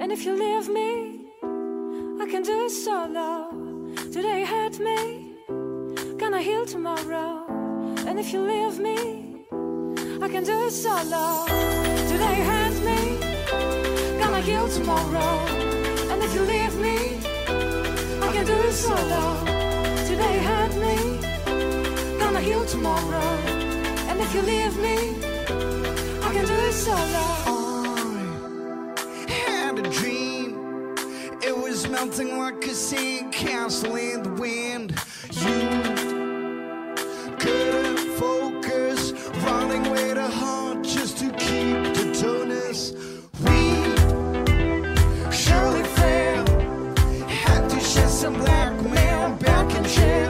And if you leave me, I can do it solo. Today hurt me, gonna heal tomorrow. And if you leave me, I can do it solo. Today hurt me, gonna heal tomorrow. And if you leave me, I can do it solo. Today hurt me, gonna heal tomorrow. And if you leave me, I can do it solo. A dream. It was melting like a sea castle in the wind. You couldn't focus, running way too hard just to keep the tonus. We surely failed. Had to shed some black man back in jail.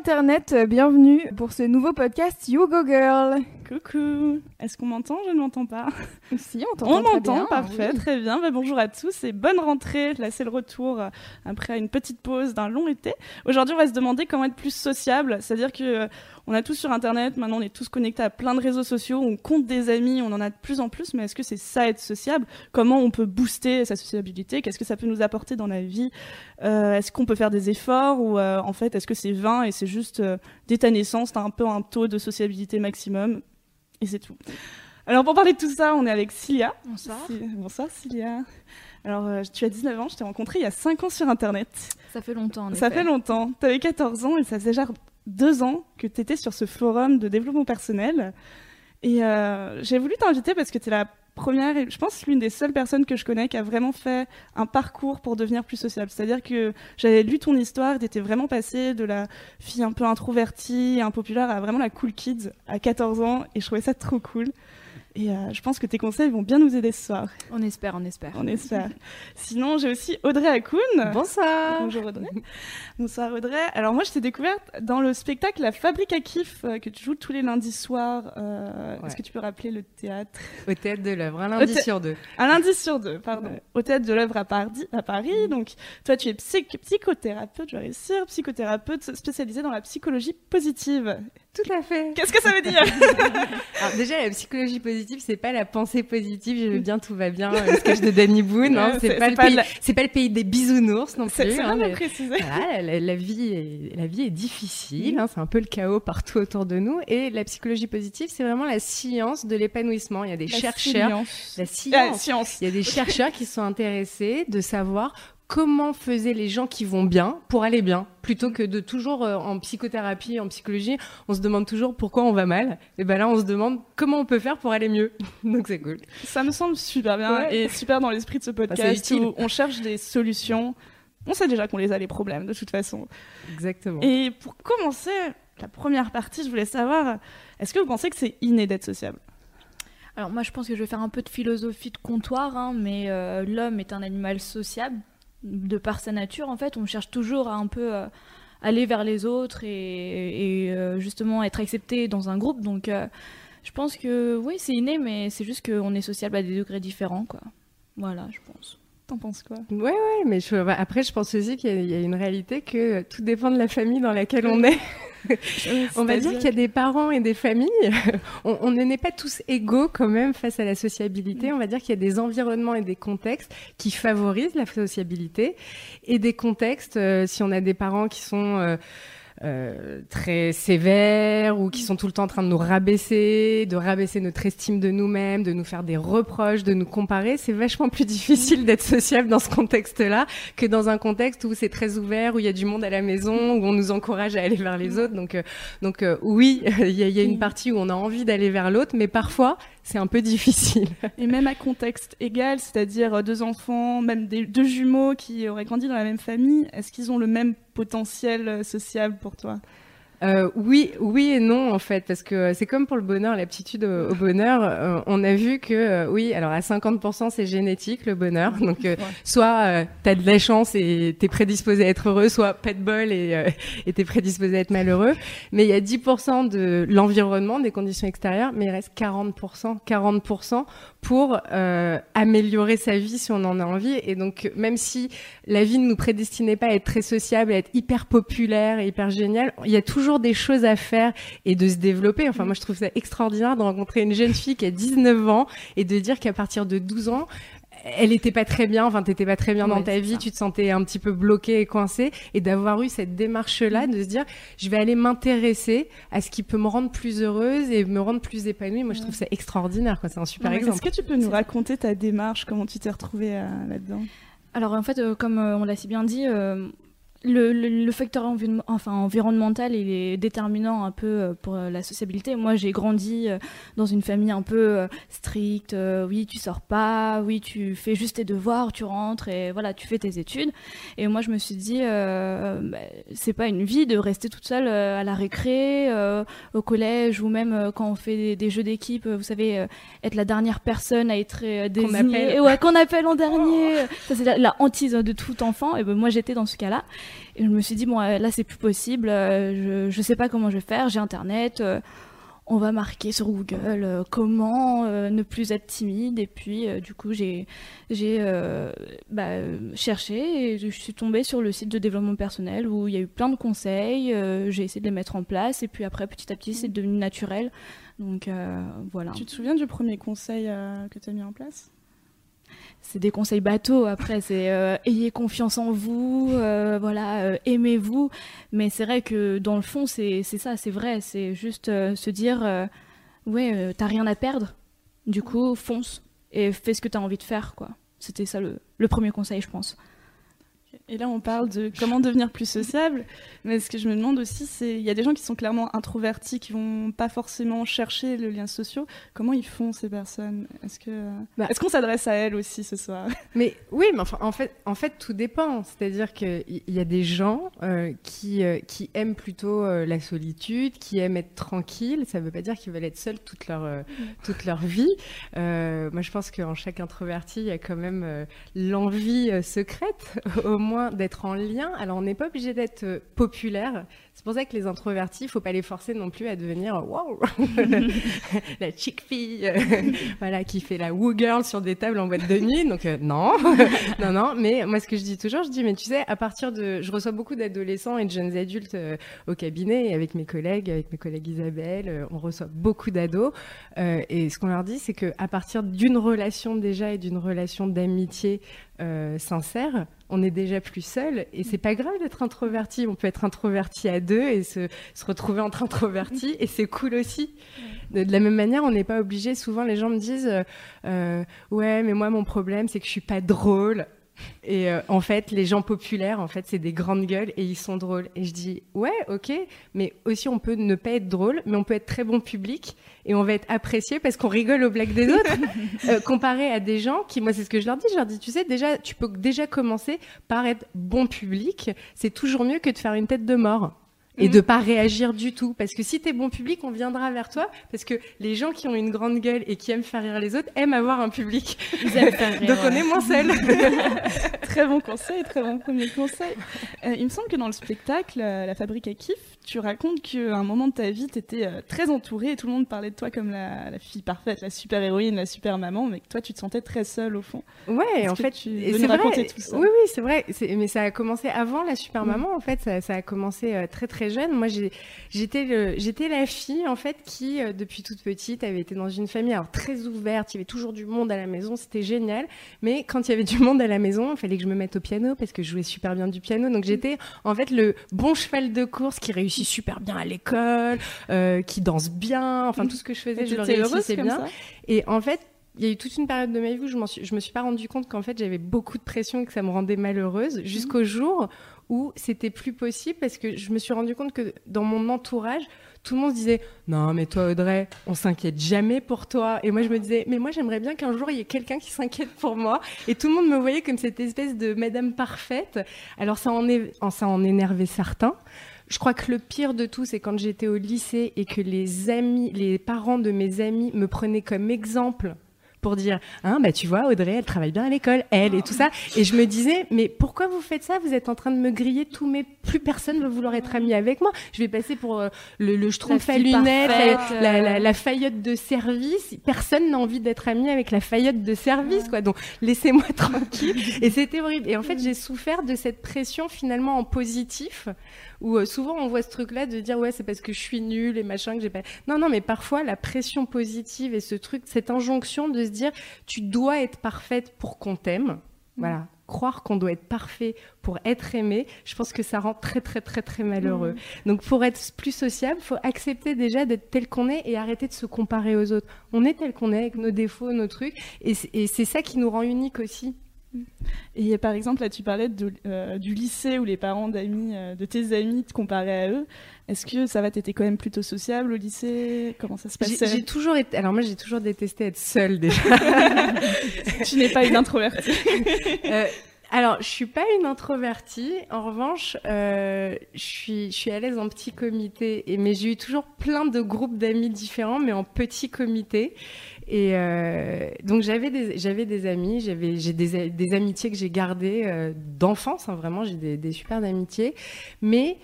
Internet, euh, bienvenue pour ce nouveau podcast You Go Girl. Coucou Est-ce qu'on m'entend Je ne m'entends pas. Si, on On t'entend m'entend, parfait, oui. très bien. Bah, bonjour à tous et bonne rentrée. Là, c'est le retour euh, après une petite pause d'un long été. Aujourd'hui, on va se demander comment être plus sociable. C'est-à-dire que euh, on a tous sur Internet, maintenant on est tous connectés à plein de réseaux sociaux, on compte des amis, on en a de plus en plus, mais est-ce que c'est ça être sociable? Comment on peut booster sa sociabilité? Qu'est-ce que ça peut nous apporter dans la vie? Euh, Est-ce qu'on peut faire des efforts ou euh, en fait est-ce que c'est vain et c'est juste dès ta naissance, t'as un peu un taux de sociabilité maximum? Et c'est tout. Alors pour parler de tout ça, on est avec Cilia. Bonsoir. Bonsoir Cilia. Alors, euh, tu as 19 ans, je t'ai rencontré il y a 5 ans sur Internet. Ça fait longtemps, en Ça effet. fait longtemps. Tu avais 14 ans et ça faisait déjà deux ans que tu étais sur ce forum de développement personnel. Et euh, j'ai voulu t'inviter parce que tu es la première je pense l'une des seules personnes que je connais qui a vraiment fait un parcours pour devenir plus sociable. C'est-à-dire que j'avais lu ton histoire, tu étais vraiment passée de la fille un peu introvertie, impopulaire à vraiment la cool kid à 14 ans et je trouvais ça trop cool. Et euh, je pense que tes conseils vont bien nous aider ce soir. On espère, on espère. On espère. Sinon, j'ai aussi Audrey Hakoun. Bonsoir. Bonjour Audrey. Bonsoir Audrey. Alors moi je t'ai découverte dans le spectacle La Fabrique à kiff euh, que tu joues tous les lundis soirs. Euh, Ouais. Est-ce que tu peux rappeler le théâtre? Au théâtre de l'œuvre, un lundi sur deux. Un lundi sur deux, pardon. Ouais. Au théâtre de l'œuvre à Paris. À Paris. Donc toi tu es psych- psychothérapeute, je vais réussir, psychothérapeute spécialisée dans la psychologie positive. Tout à fait. Qu'est-ce que ça veut dire Alors déjà, la psychologie positive, c'est pas la pensée positive. Je veux bien, tout va bien. Le sketch de Danny Boone, hein, c'est pas, pas la- pas le pays des bisounours non plus. c'est hein, mais- précisé. Voilà, la, la vie est, la vie est difficile, hein, c'est un peu le chaos partout autour de nous. Et la psychologie positive, c'est vraiment la science de l'épanouissement. Il y a des La chercheurs, science. la science, science. il y a des chercheurs qui sont intéressés de savoir comment faisaient les gens qui vont bien pour aller bien, plutôt que de toujours euh, en psychothérapie, en psychologie, on se demande toujours pourquoi on va mal. Et ben là, on se demande comment on peut faire pour aller mieux. Donc c'est cool. Ça me semble super bien Ouais. et super dans l'esprit de ce podcast où on cherche des solutions. On sait déjà qu'on les a les problèmes de toute façon. Exactement. Et pour commencer la première partie, je voulais savoir, est-ce que vous pensez que c'est inné d'être sociable? Alors moi je pense que je vais faire un peu de philosophie de comptoir, hein, mais euh, l'homme est un animal sociable de par sa nature en fait. On cherche toujours à un peu euh, aller vers les autres et, euh, justement être accepté dans un groupe. Donc euh, je pense que oui c'est inné, mais c'est juste qu'on est sociable à des degrés différents quoi. Voilà je pense. T'en penses quoi? Ouais, ouais, mais je- bah, après, je pense aussi qu'il y, a- il y a une réalité que tout dépend de la famille dans laquelle on est. On va dire qu'il y a des parents et des familles. On, on ne n'est pas tous égaux quand même face à la sociabilité. On va dire qu'il y a des environnements et des contextes qui favorisent la sociabilité et des contextes, euh, si on a des parents qui sont euh, euh, très sévères ou qui sont tout le temps en train de nous rabaisser, de rabaisser notre estime de nous-mêmes, de nous faire des reproches, de nous comparer, c'est vachement plus difficile d'être sociable dans ce contexte-là que dans un contexte où c'est très ouvert, où il y a du monde à la maison, où on nous encourage à aller vers les autres. Donc, euh, donc euh, oui, il y, a- y a une partie où on a envie d'aller vers l'autre, mais parfois c'est un peu difficile. Et même à contexte égal, c'est-à-dire deux enfants, même deux jumeaux qui auraient grandi dans la même famille, est-ce qu'ils ont le même potentiel euh, sociable pour toi? Euh, oui, oui et non en fait, parce que euh, c'est comme pour le bonheur, l'aptitude au, au bonheur. euh, on a vu que euh, oui, alors à 50% c'est génétique le bonheur, donc euh, soit euh, t'as de la chance et t'es prédisposé à être heureux, soit pas de bol et euh, et t'es prédisposé à être malheureux. Mais il y a 10% de l'environnement, des conditions extérieures, mais il reste 40%, 40% pour euh, améliorer sa vie si on en a envie. Et donc même si la vie ne nous prédestinait pas à être très sociable, à être hyper populaire hyper génial. Il y a toujours des choses à faire et de se développer. Enfin, moi, je trouve ça extraordinaire de rencontrer une jeune fille qui a 19 ans et de dire qu'à partir de 12 ans, elle était pas très bien, enfin t'étais pas très bien dans Ouais, ta vie, ça. tu te sentais un petit peu bloqué et coincé, et d'avoir eu cette démarche-là, de se dire, je vais aller m'intéresser à ce qui peut me rendre plus heureuse et me rendre plus épanouie. Moi, je trouve ça extraordinaire, quoi. C'est un super Ouais, exemple. Est-ce que tu peux nous raconter ta démarche, comment tu t'es retrouvée euh, là-dedans? Alors en fait, euh, comme euh, on l'a si bien dit, euh, le, le- le facteur envi- enfin, environnemental il est déterminant un peu euh, pour euh, la sociabilité. Moi, j'ai grandi euh, dans une famille un peu stricte. oui, tu sors pas. Oui, tu fais juste tes devoirs, tu rentres et voilà, tu fais tes études. Et moi, je me suis dit, euh, bah, c'est pas une vie de rester toute seule à la récré, euh, au collège ou même quand on fait des, des jeux d'équipe. Vous savez, être la dernière personne à être désignée, appelle. ouais, qu'on appelle en dernier. Ça, c'est la, la hantise de tout enfant. Et ben, moi, j'étais dans ce cas-là. Et je me suis dit, bon, euh, là, c'est plus possible. euh, je, je sais pas comment je vais faire. J'ai Internet. euh, on va marquer sur Google comment ne plus être timide. Et puis, du coup, j'ai bah, cherché et je suis tombée sur le site de développement personnel où il y a eu plein de conseils. j'ai essayé de les mettre en place. Et puis après, petit à petit, c'est devenu naturel. Donc, euh, voilà. Tu te souviens du premier conseil que tu as mis en place? C'est des conseils bateaux après c'est euh, ayez confiance en vous euh, voilà euh, aimez-vous. Mais c'est vrai que dans le fond c'est ça c'est vrai. C'est juste se dire ouais t'as rien à perdre. Du coup fonce et fais ce que t'as envie de faire quoi. C'était ça le premier conseil, je pense. Et là, on parle de comment devenir plus sociable. Mais ce que je me demande aussi, c'est il y a des gens qui sont clairement introvertis, qui vont pas forcément chercher le lien social. Comment ils font ces personnes? Est-ce que bah. est-ce qu'on s'adresse à elles aussi ce soir? Mais oui, mais enfin, en fait, en fait, tout dépend. C'est-à-dire qu'il y a des gens euh, qui euh, qui aiment plutôt euh, la solitude, qui aiment être tranquilles. Ça ne veut pas dire qu'ils veulent être seuls toute leur mm. toute leur vie. moi, je pense qu'en chaque introverti, il y a quand même l'envie secrète, au moins d'être en lien. Alors, on n'est pas obligé d'être euh, populaire. C'est pour ça que les introvertis, il faut pas les forcer non plus à devenir wow, la chick fille, euh, voilà, qui fait la woo girl sur des tables en boîte de nuit. Donc euh, non, non, non. Mais moi, ce que je dis toujours, je dis, mais tu sais, à partir de, je reçois beaucoup d'adolescents et de jeunes adultes au cabinet et avec mes collègues, avec mes collègues Isabelle, on reçoit beaucoup d'ados. et ce qu'on leur dit, c'est que à partir d'une relation déjà et d'une relation d'amitié sincère, on est déjà plus seul et c'est pas grave d'être introverti. On peut être introverti à deux et se, retrouver entre introvertis et c'est cool aussi. De, la même manière, on n'est pas obligé. Souvent, les gens me disent euh, euh, ouais, mais moi mon problème c'est que je suis pas drôle. Et euh, en fait, les gens populaires, en fait, c'est des grandes gueules et ils sont drôles. Et je dis, ouais, ok, mais aussi on peut ne pas être drôle, mais on peut être très bon public et on va être apprécié parce qu'on rigole aux blagues des autres, euh, comparé à des gens qui, moi, c'est ce que je leur dis. Je leur dis, tu sais, déjà, tu peux déjà commencer par être bon public. C'est toujours mieux que de faire une tête de mort et mm. de pas réagir du tout. Parce que si tu es bon public, on viendra vers toi. Parce que les gens qui ont une grande gueule et qui aiment faire rire les autres aiment avoir un public. Ils aiment faire rire, Donc on est moins seul. très bon conseil, très bon premier conseil. Euh, il me semble que dans le spectacle, euh, La Fabrique à Kiff, tu racontes qu'à un moment de ta vie, tu étais euh, très entourée et tout le monde parlait de toi comme la, fille parfaite, la super héroïne, la super maman, mais que toi, tu te sentais très seule au fond. Ouais, en fait, tu c'est raconter tout ça? Oui, oui, c'est vrai. Mais ça a commencé avant la super mm. maman, en fait. Ça, ça a commencé très, très jeune. Moi, j'étais j'étais la fille en fait qui euh, depuis toute petite avait été dans une famille alors très ouverte. Il y avait toujours du monde à la maison, c'était génial. Mais quand il y avait du monde à la maison, il fallait que je me mette au piano parce que je jouais super bien du piano. Donc j'étais en fait le bon cheval de course qui réussit super bien à l'école, euh, qui danse bien. Enfin tout ce que je faisais, je le réussissais bien. Et en fait il y a eu toute une période de ma vie où je, je me suis pas rendu compte qu'en fait j'avais beaucoup de pression et que ça me rendait malheureuse jusqu'au jour où c'était plus possible parce que je me suis rendu compte que dans mon entourage, tout le monde se disait non mais toi Audrey, on s'inquiète jamais pour toi et moi je me disais mais moi j'aimerais bien qu'un jour il y ait quelqu'un qui s'inquiète pour moi et tout le monde me voyait comme cette espèce de madame parfaite. Alors ça en est ça en énervait certains. Je crois que le pire de tout, c'est quand j'étais au lycée et que les amis, les parents de mes amis me prenaient comme exemple pour dire hein bah tu vois Audrey elle travaille bien à l'école elle et tout ça. Et je me disais mais pourquoi vous faites ça? Vous êtes en train de me griller tous mes plus personne veut vouloir être ami avec moi. Je vais passer pour euh, le, le schtroumpf à lunettes la, la, la, faillotte de service. Personne n'a envie d'être ami avec la faillotte de service quoi. Donc laissez-moi tranquille. Et c'était horrible. Et en fait j'ai souffert de cette pression finalement en positif où euh, souvent on voit ce truc-là de dire ouais c'est parce que je suis nulle et machin que j'ai pas. Non non mais parfois la pression positive et ce truc, cette injonction de se dire tu dois être parfaite pour qu'on t'aime. Mm. Voilà, croire qu'on doit être parfait pour être aimé, je pense que ça rend très très très très malheureux. Mm. Donc pour être plus sociable, faut accepter déjà d'être tel qu'on est et arrêter de se comparer aux autres. On est tel qu'on est avec nos défauts, nos trucs, et c'est ça qui nous rend unique aussi. Et par exemple, là, tu parlais de, euh, du lycée où les parents d'amis, euh, de tes amis te comparaient à eux. Est-ce que ça va, t'étais quand même plutôt sociable au lycée? Comment ça se passait? J'ai toujours été. Alors moi, j'ai toujours détesté être seule déjà. tu n'es pas une introvertie. euh, alors, je suis pas une introvertie. En revanche, euh, je suis, je suis à l'aise en petit comité. Et mais j'ai eu toujours plein de groupes d'amis différents, mais en petit comité. Et euh, donc j'avais des, des amis, j'ai des, des amitiés que j'ai gardées euh, d'enfance, hein, vraiment, j'ai des, des super amitiés. Mais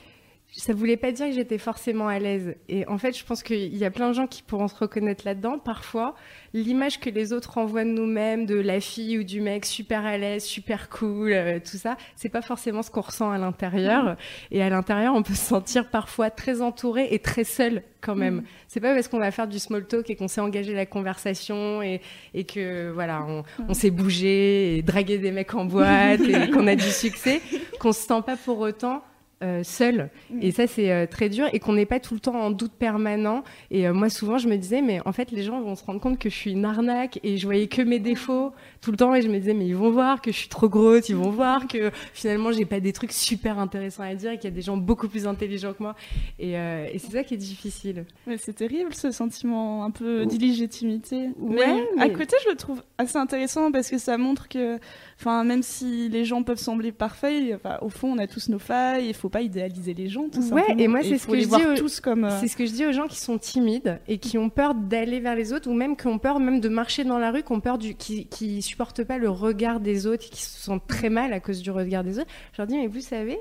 ça voulait pas dire que j'étais forcément à l'aise. Et en fait, je pense qu'il y a plein de gens qui pourront se reconnaître là-dedans. Parfois, l'image que les autres envoient de nous-mêmes, de la fille ou du mec super à l'aise, super cool, euh, tout ça, c'est pas forcément ce qu'on ressent à l'intérieur. Mm. Et à l'intérieur, on peut se sentir parfois très entouré et très seul quand même. Mm. C'est pas parce qu'on va faire du small talk et qu'on s'est engagé la conversation et, et que voilà, on, mm. on s'est bougé et dragué des mecs en boîte et qu'on a du succès qu'on se sent pas pour autant euh, seul. Mm. Et ça, c'est euh, très dur et qu'on n'est pas tout le temps en doute permanent. Et euh, moi, souvent, je me disais, mais en fait, les gens vont se rendre compte que je suis une arnaque et je voyais que mes défauts tout le temps. Et je me disais, mais ils vont voir que je suis trop grosse, ils vont voir que finalement, j'ai pas des trucs super intéressants à dire et qu'il y a des gens beaucoup plus intelligents que moi. Et, euh, et c'est ça qui est difficile. Mais c'est terrible ce sentiment un peu d'illégitimité. Ouais, mais à mais- côté, je le trouve assez intéressant parce que ça montre que, enfin, même si les gens peuvent sembler parfaits, enfin, au fond, on a tous nos failles. Il faut pas idéaliser les gens, tout Ouais, simplement. et moi, c'est ce que je dis aux- comme. euh, C'est ce que je dis aux gens qui sont timides et qui ont peur d'aller vers les autres ou même qui ont peur même de marcher dans la rue, qui ont peur du, qui, qui supportent pas le regard des autres et qui se sentent très mal à cause du regard des autres. Je leur dis, mais vous savez,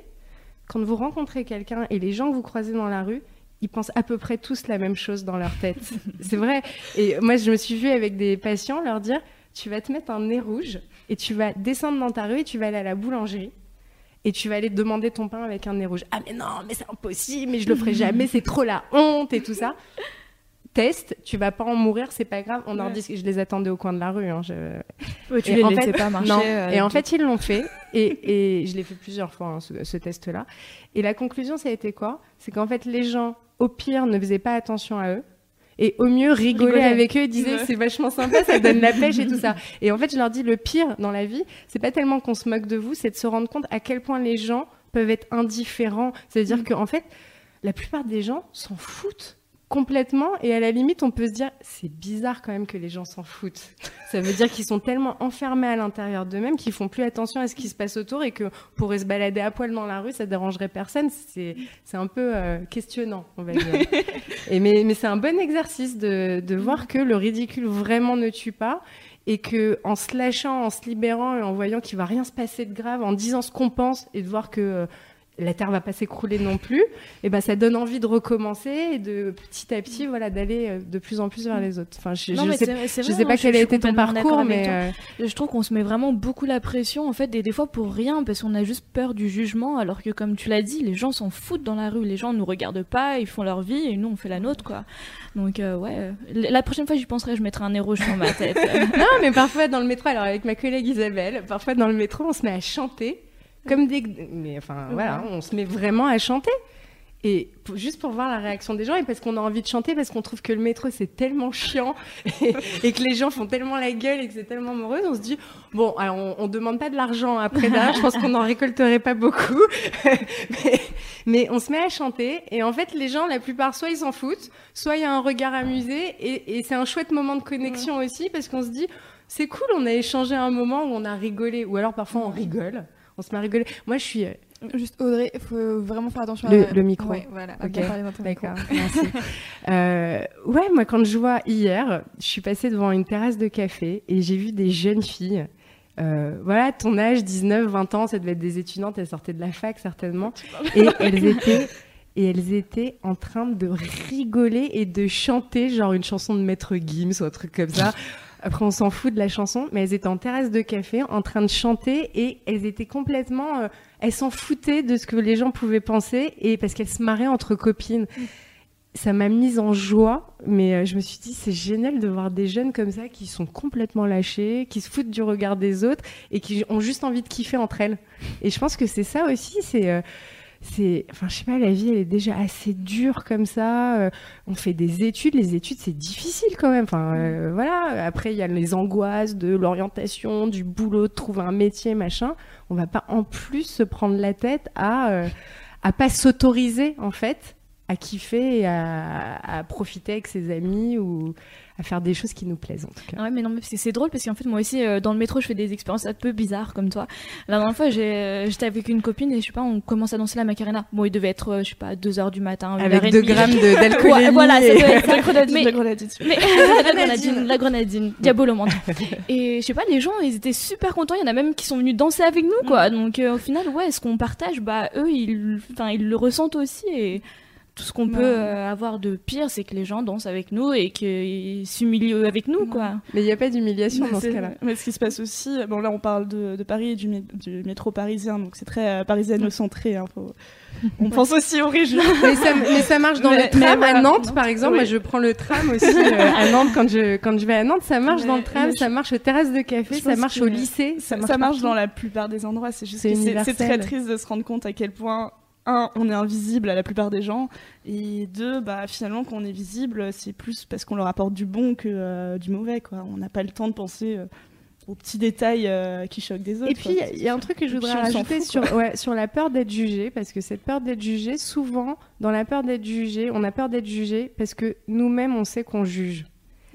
quand vous rencontrez quelqu'un et les gens que vous croisez dans la rue, ils pensent à peu près tous la même chose dans leur tête. c'est vrai. Et moi, je me suis vue avec des patients leur dire, tu vas te mettre un nez rouge et tu vas descendre dans ta rue et tu vas aller à la boulangerie et tu vas aller te demander ton pain avec un nez rouge. Ah mais non, mais c'est impossible, mais je le ferai jamais, c'est trop la honte et tout ça. Teste, tu vas pas en mourir, c'est pas grave. On en Ouais. discute. Je les attendais au coin de la rue. hein, je- Ouais, tu Et les en fait- pas marcher. non. euh, et en fait, ils l'ont fait. Et, et je l'ai fait plusieurs fois, hein, ce, ce test-là. Et la conclusion, ça a été quoi? C'est qu'en fait, les gens, au pire, ne faisaient pas attention à eux. Et au mieux, Rigolaient. avec eux et disaient Ouais. c'est vachement sympa, ça donne la pêche et tout ça. Et en fait, je leur dis le pire dans la vie, c'est pas tellement qu'on se moque de vous, c'est de se rendre compte à quel point les gens peuvent être indifférents. C'est-à-dire Mm. qu'en fait, la plupart des gens s'en foutent complètement. Et à la limite on peut se dire c'est bizarre quand même que les gens s'en foutent. Ça veut dire qu'ils sont tellement enfermés à l'intérieur d'eux-mêmes qu'ils font plus attention à ce qui se passe autour et que pourraient se balader à poil dans la rue ça dérangerait personne. C'est c'est un peu euh, questionnant on va dire. Et mais mais c'est un bon exercice de de voir que le ridicule vraiment ne tue pas et que en se lâchant, en se libérant et en voyant qu'il va rien se passer de grave, en disant ce qu'on pense et de voir que euh, la terre va pas s'écrouler non plus, et ben ça donne envie de recommencer et de petit à petit voilà d'aller euh, de plus en plus vers les autres. Enfin, je, mais sais, je sais hein, pas quel a été ton parcours, mais euh, Je trouve qu'on se met vraiment beaucoup la pression en fait et des fois pour rien parce qu'on a juste peur du jugement alors que comme tu l'as dit les gens s'en foutent dans la rue. Les gens nous regardent pas ils font leur vie et nous on fait la nôtre quoi. Donc euh, ouais la prochaine fois j'y penserai je mettrai un rouge sur ma tête. Non, mais parfois dans le métro, alors avec ma collègue Isabelle, parfois dans le métro, on se met à chanter comme des, mais enfin voilà, on se met vraiment à chanter. Et juste pour voir la réaction des gens et parce qu'on a envie de chanter, parce qu'on trouve que le métro c'est tellement chiant et, et que les gens font tellement la gueule et que c'est tellement morose, on se dit bon, alors on, on demande pas de l'argent après derrière, je pense qu'on n'en récolterait pas beaucoup, mais, mais on se met à chanter et en fait les gens, la plupart, soit ils s'en foutent, soit il y a un regard amusé et, et c'est un chouette moment de connexion aussi parce qu'on se dit c'est cool, on a échangé un moment où on a rigolé ou alors parfois on rigole. On se met à rigoler. Moi, je suis. euh, Juste Audrey, il faut vraiment faire attention Le- à le micro. Ouais, voilà, à Ok, bien parler dans ton micro. D'accord, merci. Euh, ouais, moi, quand je vois hier, je suis passée devant une terrasse de café et j'ai vu des jeunes filles. euh, voilà, ton âge, 19, 20 ans, ça devait être des étudiantes, elles sortaient de la fac certainement. Et elles étaient, et elles étaient en train de rigoler et de chanter, genre une chanson de Maître Gims ou un truc comme ça. Après, on s'en fout de la chanson, mais elles étaient en terrasse de café en train de chanter et elles étaient complètement. euh, elles s'en foutaient de ce que les gens pouvaient penser et parce qu'elles se marraient entre copines. Ça m'a mise en joie, mais euh, je me suis dit, c'est génial de voir des jeunes comme ça qui sont complètement lâchés, qui se foutent du regard des autres et qui ont juste envie de kiffer entre elles. Et je pense que c'est ça aussi, c'est. euh, c'est, enfin, je sais pas, la vie, elle est déjà assez dure comme ça. euh, on fait des études, les études, c'est difficile quand même. Enfin, euh, voilà. Après, il y a les angoisses de l'orientation, du boulot, de trouver un métier, machin. On va pas en plus se prendre la tête à, euh, à pas s'autoriser, en fait, à kiffer et à, à profiter avec ses amis ou à faire des choses qui nous plaisent, en tout cas. Ouais, mais non, mais c'est drôle parce qu'en fait, moi aussi, euh, dans le métro, je fais des expériences un peu bizarres comme toi. La dernière fois, euh, j'étais avec une copine et je sais pas, on commence à danser la Macarena. Bon, il devait être, euh, je sais pas, 2 heures du matin. Avec et 2 demie. grammes. Ouais, voilà, et-. La grenadine, Mais- la grenadine. Mais la grenadine, la grenadine, diabolomante. Et je sais pas, les gens, ils étaient super contents. Il y en a même qui sont venus danser avec nous, quoi. Donc euh, au final, ouais, ce qu'on partage, bah eux, ils, enfin, ils le ressentent aussi. Et tout ce qu'on Ouais. peut euh, avoir de pire, c'est que les gens dansent avec nous et qu'ils s'humilient avec nous, quoi. Mais il n'y a pas d'humiliation dans ce cas-là. Mais ce qui se passe aussi, bon là on parle de, de Paris et du, mé- du métro parisien, donc c'est très euh, parisiano-centré. hein, faut- On pense aussi aux régions. mais, ça, mais ça marche dans Mais- le tram à Nantes, par exemple. Oui. Moi, je prends le tram aussi euh, à Nantes quand je, quand je vais à Nantes. Ça marche Mais- dans le tram, ça marche aux terrasses de café, ça marche au lycée. Ça, marche ça marche dans la plupart des endroits, c'est juste C'est très triste de se rendre compte à quel point un, on est invisible à la plupart des gens, et deux, bah, finalement, quand on est visible, c'est plus parce qu'on leur apporte du bon que euh, du mauvais. Quoi. On n'a pas le temps de penser euh, aux petits détails euh, qui choquent des autres. Et puis, il y a un truc que je voudrais rajouter sur, ouais, sur la peur d'être jugé, parce que cette peur d'être jugé, souvent, dans la peur d'être jugé, on a peur d'être jugé parce que nous-mêmes, on sait qu'on juge.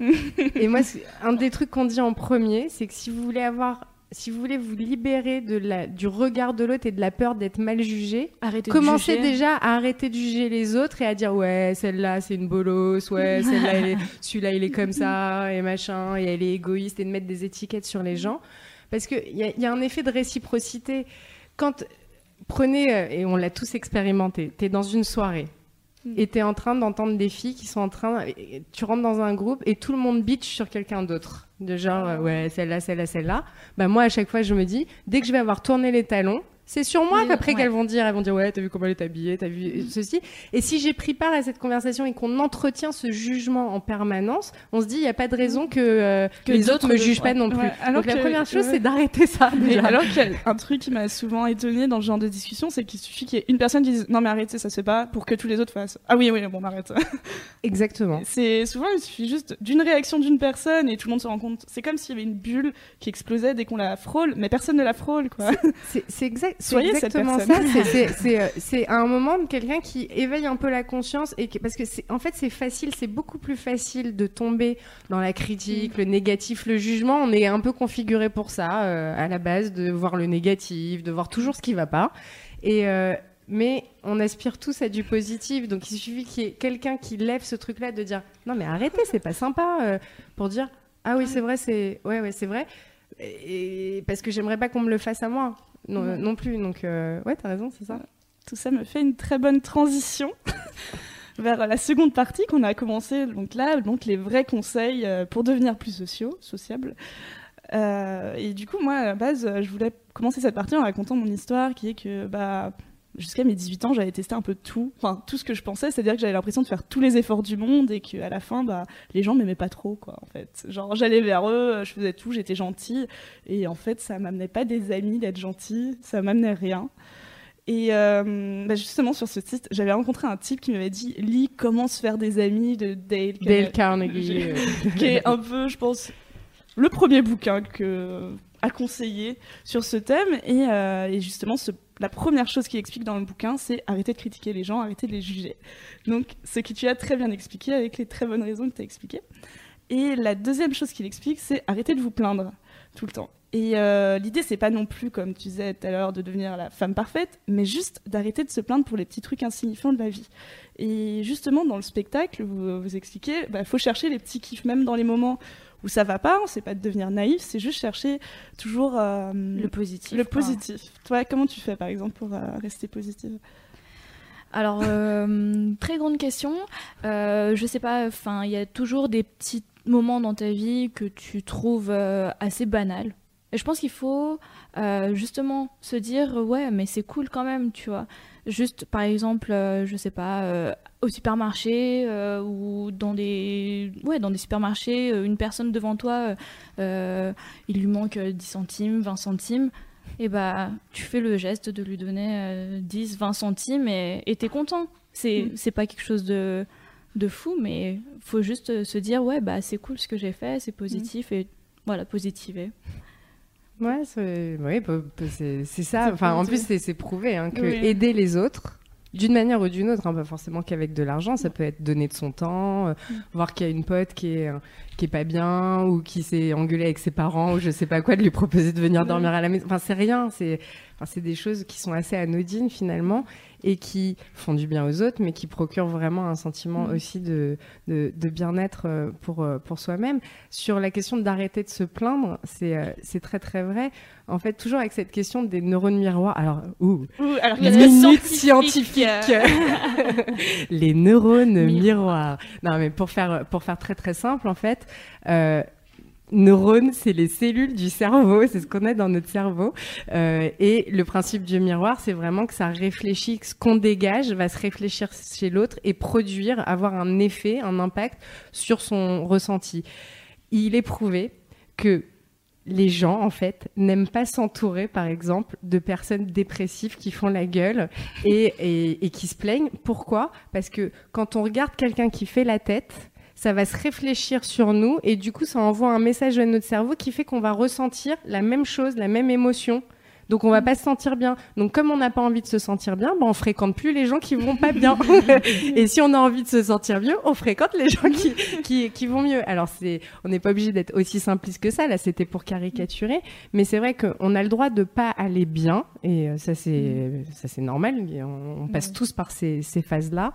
et moi, un des trucs qu'on dit en premier, c'est que si vous voulez avoir si vous voulez vous libérer de la, du regard de l'autre et de la peur d'être mal jugé, commencez déjà à arrêter de juger les autres et à dire ouais celle-là c'est une bolosse, ouais celle-là celui-là il est comme ça et machin et elle est égoïste et de mettre des étiquettes sur les gens. Parce qu'il y, y, a un effet de réciprocité. Quand prenez euh, et on l'a tous expérimenté, t'es dans une soirée. Et t'es en train d'entendre des filles qui sont en train. Tu rentres dans un groupe et tout le monde bitch sur quelqu'un d'autre. De genre, euh, ouais, celle-là, celle-là, celle-là. Bah, moi, à chaque fois, je me dis, dès que je vais avoir tourné les talons, c'est sur moi qu'après qu'elles vont dire, elles vont dire ouais, t'as vu comment elle est habillée, t'as vu ceci. Et si j'ai pris part à cette conversation et qu'on entretient ce jugement en permanence, on se dit il y a pas de raison que, euh, que les autres me jugent pas non plus. Alors Donc la première chose c'est d'arrêter ça. Déjà. Alors qu'il y a un truc qui m'a souvent étonné dans ce genre de discussion, c'est qu'il suffit qu'il y ait une personne qui dise non mais arrêtez ça se fait pas pour que tous les autres fassent ah oui oui bon arrête. Exactement. C'est souvent il suffit juste d'une réaction d'une personne et tout le monde se rend compte. C'est comme s'il y avait une bulle qui explosait dès qu'on la frôle, mais personne ne la frôle quoi. C'est exact Soyez exactement ça. Euh, c'est un moment de quelqu'un qui éveille un peu la conscience et parce que en fait c'est facile, c'est beaucoup plus facile de tomber dans la critique, le négatif, le jugement. On est un peu configuré pour ça euh, à la base, de voir le négatif, de voir toujours ce qui va pas. Et euh, mais on aspire tous à du positif, donc il suffit qu'il y ait quelqu'un qui lève ce truc-là de dire non mais arrêtez, c'est pas sympa, pour dire ah oui c'est vrai, c'est ouais ouais c'est vrai, et parce que j'aimerais pas qu'on me le fasse à moi non, non plus. Donc, euh, ouais, t'as raison, c'est ça. Tout ça me fait une très bonne transition vers la seconde partie qu'on a commencé donc là, donc les vrais conseils euh, pour devenir plus sociaux, sociables. Euh, et du coup, moi, à la base, je voulais commencer cette partie en racontant mon histoire, qui est que bah, jusqu'à mes 18 ans, j'avais testé un peu tout, enfin tout ce que je pensais, c'est-à-dire que j'avais l'impression de faire tous les efforts du monde et qu'à la fin, bah, les gens m'aimaient pas trop, quoi, en fait. Genre, j'allais vers eux, je faisais tout, j'étais gentille, et en fait, ça m'amenait pas des amis d'être gentille, ça m'amenait rien. Et euh, bah, justement, sur ce site, j'avais rencontré un type qui m'avait dit lis Comment se faire des amis de Dale, Dale Carnegie, qui est un peu, je pense, le premier bouquin que à conseiller sur ce thème. Et, euh, et justement, ce la première chose qu'il explique dans le bouquin, c'est arrêter de critiquer les gens, arrêter de les juger. Donc, ce que tu as très bien expliqué avec les très bonnes raisons que tu as expliquées. Et la deuxième chose qu'il explique, c'est arrêter de vous plaindre tout le temps. Et euh, l'idée, c'est pas non plus, comme tu disais tout à l'heure, de devenir la femme parfaite, mais juste d'arrêter de se plaindre pour les petits trucs insignifiants de la vie. Et justement, dans le spectacle, vous, expliquez, il bah, faut chercher les petits kiffs, même dans les moments où ça va pas, c'est pas de devenir naïf, c'est juste chercher toujours euh, le positif. Le positif. Toi, comment tu fais par exemple pour euh, rester positive? Alors, euh, très grande question. je sais pas, enfin, il y a toujours des petits moments dans ta vie que tu trouves assez banals. Et je pense qu'il faut justement se dire, ouais, mais c'est cool quand même, tu vois. Juste, par exemple, je sais pas, au supermarché euh, ou dans des ouais dans des supermarchés euh, une personne devant toi euh, il lui manque 10 centimes 20 centimes et bah tu fais le geste de lui donner 10 20 centimes et t'es content c'est mm. c'est pas quelque chose de de fou mais faut juste se dire ouais bah c'est cool ce que j'ai fait c'est positif mm. et voilà positiver ouais c'est ouais, bah, c'est ça. Enfin en plus c'est prouvé hein, que aider les autres d'une manière ou d'une autre, hein, pas forcément qu'avec de l'argent, ça peut être donner de son temps, euh, mm. voir qu'il y a une pote qui est, euh, qui est pas bien ou qui s'est engueulée avec ses parents ou je sais pas quoi, de lui proposer de venir dormir à la maison. Enfin, c'est rien, c'est enfin, des choses qui sont assez anodines finalement et qui font du bien aux autres, mais qui procurent vraiment un sentiment mm. aussi de, de, bien-être euh, pour, euh, pour soi-même. Sur la question d'arrêter de se plaindre, c'est euh, c'est très très vrai. En fait, toujours avec cette question des neurones miroirs. Alors, ouh, alors minute scientifique. Les neurones miroirs. Non, mais pour faire, pour faire très très simple, en fait, neurones, c'est les cellules du cerveau, c'est ce qu'on a dans notre cerveau. Euh, et le principe du miroir, c'est vraiment que ça réfléchit, que ce qu'on dégage va se réfléchir chez l'autre et produire, avoir un effet, un impact sur son ressenti. Il est prouvé que les gens, en fait, n'aiment pas s'entourer, par exemple, de personnes dépressives qui font la gueule et, qui se plaignent. Pourquoi? Parce que quand on regarde quelqu'un qui fait la tête, ça va se réfléchir sur nous et du coup, ça envoie un message à notre cerveau qui fait qu'on va ressentir la même chose, la même émotion donc on va pas se sentir bien. Donc comme on n'a pas envie de se sentir bien, ben on fréquente plus les gens qui vont pas bien. et si on a envie de se sentir mieux, on fréquente les gens qui, qui, qui vont mieux. Alors c'est, on n'est pas obligé d'être aussi simpliste que ça. Là, c'était pour caricaturer, mais c'est vrai qu'on a le droit de pas aller bien, et euh, ça c'est, ça c'est normal. On, on passe tous par ces, ces phases-là,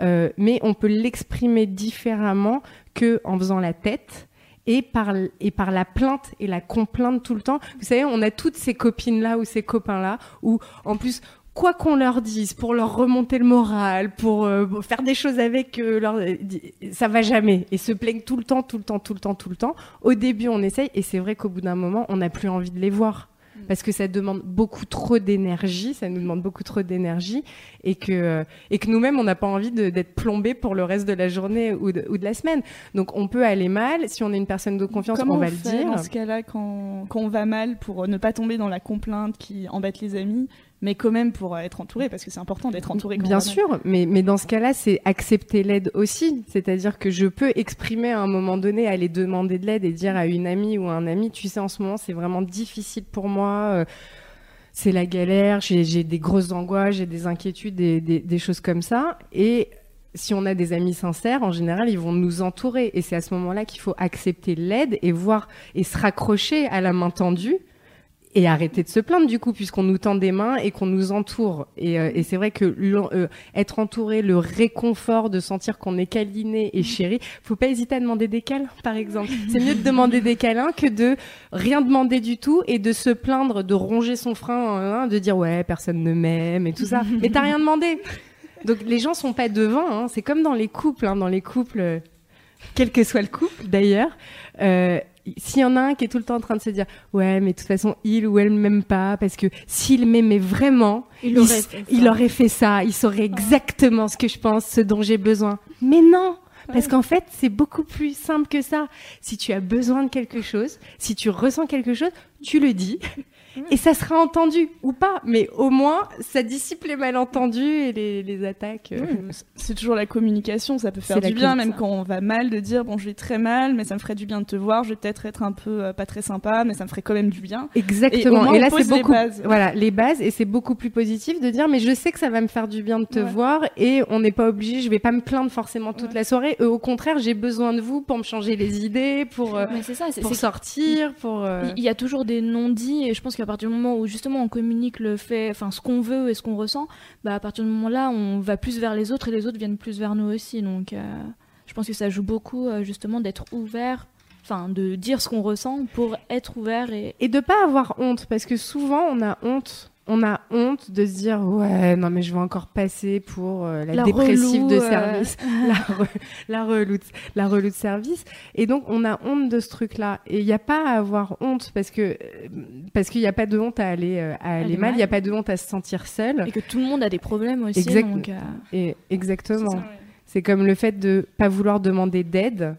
euh, mais on peut l'exprimer différemment que en faisant la tête et par, et par la plainte et la complainte tout le temps. Vous savez, on a toutes ces copines-là ou ces copains-là où, en plus, quoi qu'on leur dise, pour leur remonter le moral, pour euh, faire des choses avec eux, leur, ça va jamais. Et se plaignent tout le temps, tout le temps, tout le temps, tout le temps. Au début, on essaye, et c'est vrai qu'au bout d'un moment, on n'a plus envie de les voir. Mm. parce que ça demande beaucoup trop d'énergie, ça nous demande beaucoup trop d'énergie, et que, et que nous-mêmes, on n'a pas envie d'être plombé pour le reste de la journée ou de, ou de, la semaine. Donc on peut aller mal, si on est une personne de confiance, Comment on va on le dire. Dans ce cas-là, quand, quand on va mal, pour ne pas tomber dans la complainte qui embête les amis, mais quand même pour être entouré, parce que c'est important d'être entouré. Bien sûr, mais, mais dans ce cas-là, c'est accepter l'aide aussi. C'est-à-dire que je peux exprimer à un moment donné, aller demander de l'aide et dire à une amie ou à un ami, tu sais, en ce moment, c'est vraiment difficile pour moi. euh, c'est la galère, j'ai j'ai des grosses angoisses, j'ai des inquiétudes, des, des, des choses comme ça. Et si on a des amis sincères, en général, ils vont nous entourer. Et c'est à ce moment-là qu'il faut accepter l'aide et voir et se raccrocher à la main tendue et arrêter de se plaindre du coup puisqu'on nous tend des mains et qu'on nous entoure et, euh, et c'est vrai que euh, être entouré le réconfort de sentir qu'on est câliné et chéri faut pas hésiter à demander des câlins par exemple c'est mieux de demander des câlins que de rien demander du tout et de se plaindre de ronger son frein hein, de dire ouais personne ne m'aime et tout ça mais t'as rien demandé donc les gens sont pas devant hein. c'est comme dans les couples hein. dans les couples euh, quel que soit le couple d'ailleurs euh, s'il y en a un qui est tout le temps en train de se dire ouais mais de toute façon il ou elle m'aime pas parce que s'il m'aimait vraiment Il aurait fait ça. il saurait exactement ce que je pense ce dont j'ai besoin. Mais non! Parce qu'en fait, c'est beaucoup plus simple que ça. Si tu as besoin de quelque chose, si tu ressens quelque chose, tu le dis et ça sera entendu ou pas. Mais au moins, ça dissipe les malentendus et les, les attaques. euh. Oui, C'est toujours la communication, ça peut faire du bien, même ça. quand on va mal, de dire bon, je vais très mal, mais ça me ferait du bien de te voir. Je vais peut-être être un peu euh, pas très sympa, mais ça me ferait quand même du bien. Et au Exactement. moins, Et, là, c'est les beaucoup. bases. Voilà, les bases. Et c'est beaucoup plus positif de dire, mais je sais que ça va me faire du bien de te Ouais. voir et on n'est pas obligé. Je vais pas me plaindre forcément toute la soirée. Au contraire, j'ai besoin de vous pour me changer les idées, pour euh, Mais ça, pour sortir, pour. euh, Il y a toujours des non-dits et je pense qu'à partir du moment où justement on communique le fait, enfin ce qu'on veut et ce qu'on ressent, bah à partir du moment là on va plus vers les autres et les autres viennent plus vers nous aussi. Donc euh, je pense que ça joue beaucoup euh, justement d'être ouvert, enfin de dire ce qu'on ressent pour être ouvert et Et de pas avoir honte, parce que souvent on a honte. On a honte de se dire ouais non mais je vais encore passer pour euh, la, La dépressive relou, de euh. service, la, re- la relou de, la relou de service et donc on a honte de ce truc là et il n'y a pas à avoir honte parce que euh, parce qu'il n'y a pas de honte à aller à aller Aller mal, il n'y a pas de honte à se sentir seul et que tout le monde a des problèmes aussi. Exact. Donc, euh, et exactement. C'est ça, ouais. C'est comme le fait de pas vouloir demander d'aide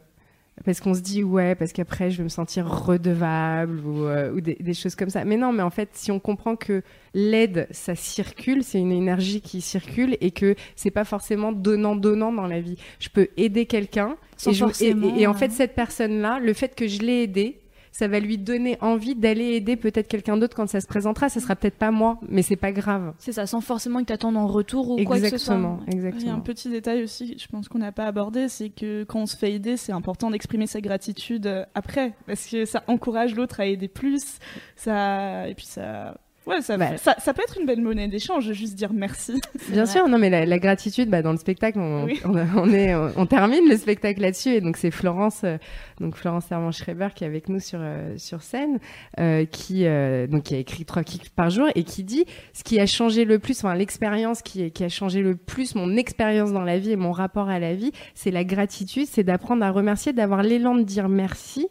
parce qu'on se dit ouais parce qu'après je vais me sentir redevable ou, euh, ou des, des choses comme ça. Mais non, mais en fait si on comprend que l'aide ça circule, c'est une énergie qui circule et que c'est pas forcément donnant donnant dans la vie. Je peux aider quelqu'un et, je- et- forcément, et- et en euh, fait cette personne là, le fait que je l'ai aidé ça va lui donner envie d'aller aider peut-être quelqu'un d'autre quand ça se présentera. Ça sera peut-être pas moi, mais c'est pas grave. c'est ça, sans forcément que t'attendes en retour ou quoi que ce soit. Exactement, Il y a exactement. un petit détail aussi, je pense qu'on n'a pas abordé, c'est que quand on se fait aider, c'est important d'exprimer sa gratitude euh, après, parce que ça encourage l'autre à aider plus, ça et puis ça, ouais, ça, Bah. ça, ça peut être une belle monnaie d'échange, juste dire merci. Bien vrai. sûr, non mais la, la gratitude, bah, dans le spectacle, on, Oui. on, est, on termine le spectacle là-dessus et donc c'est Florence, euh, donc Florence Hermann Schreiber qui est avec nous sur euh, sur scène, euh, qui euh, donc qui a écrit trois kicks par jour et qui dit ce qui a changé le plus, enfin l'expérience qui qui a changé le plus, mon expérience dans la vie et mon rapport à la vie, c'est la gratitude, c'est d'apprendre à remercier, d'avoir l'élan de dire merci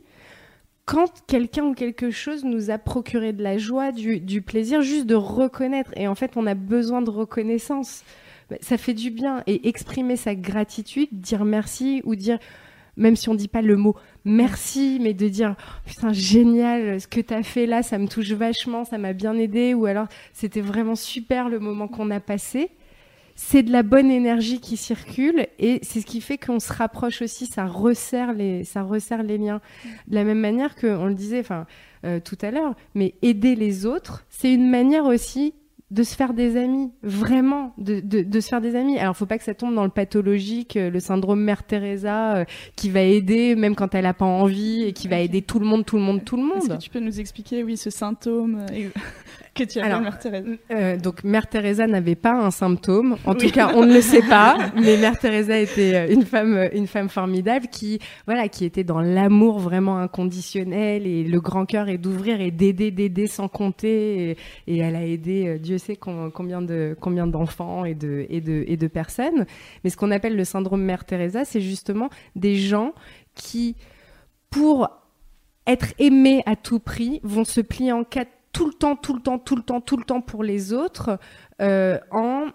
quand quelqu'un ou quelque chose nous a procuré de la joie, du, plaisir, juste de reconnaître. Et en fait, on a besoin de reconnaissance. Bah, Ça fait du bien. Et exprimer sa gratitude, dire merci ou dire même si on dit pas le mot merci, mais de dire putain génial, ce que tu as fait là, ça me touche vachement, ça m'a bien aidé, ou alors c'était vraiment super le moment qu'on a passé. C'est de la bonne énergie qui circule et c'est ce qui fait qu'on se rapproche aussi, ça resserre les, ça resserre les liens. De la même manière qu'on le disait, enfin euh, tout à l'heure, mais aider les autres, c'est une manière aussi de se faire des amis, vraiment, de, de, se faire des amis. Alors, faut pas que ça tombe dans le pathologique, euh, le syndrome Mère Teresa, euh, qui va aider même quand elle a pas envie et qui va aider tout le monde, tout le monde, tout le monde. Est-ce que tu peux nous expliquer, oui, ce symptôme que tu as Mère Teresa euh, Donc Mère Teresa n'avait pas un symptôme, en tout cas on ne le sait pas, mais Mère Teresa était euh, une femme, euh, une femme formidable qui, voilà, qui était dans l'amour vraiment inconditionnel et le grand cœur et d'ouvrir et d'aider, d'aider sans compter. Et, elle a aidé, Dieu sait combien de combien d'enfants et de et de et de personnes. Mais ce qu'on appelle le syndrome Mère Teresa, c'est justement des gens qui, pour être aimés à tout prix, vont se plier en quatre tout le temps, tout le temps, tout le temps, tout le temps pour les autres euh, en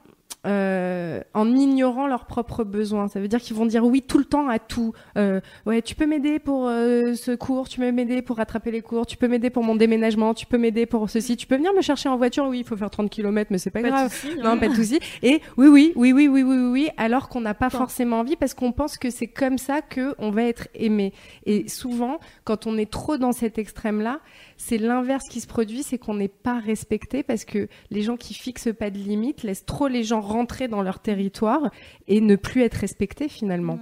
euh, en ignorant leurs propres besoins. Ça veut dire qu'ils vont dire oui tout le temps à tout. Euh, ouais, tu peux m'aider pour euh, ce cours, tu peux m'aider pour rattraper les cours, tu peux m'aider pour mon déménagement, tu peux m'aider pour ceci, tu peux venir me chercher en voiture. Oui, il faut faire 30 km, mais c'est pas, grave. non, hein. pas de souci. Et oui, oui, oui, oui, oui, oui, oui, oui alors qu'on n'a pas forcément envie parce qu'on pense que c'est comme ça que on va être aimé. Et souvent, quand on est trop dans cet extrême-là, c'est l'inverse qui se produit, c'est qu'on n'est pas respecté parce que les gens qui fixent pas de limites laissent trop les gens rentrer dans leur territoire et ne plus être respectés finalement.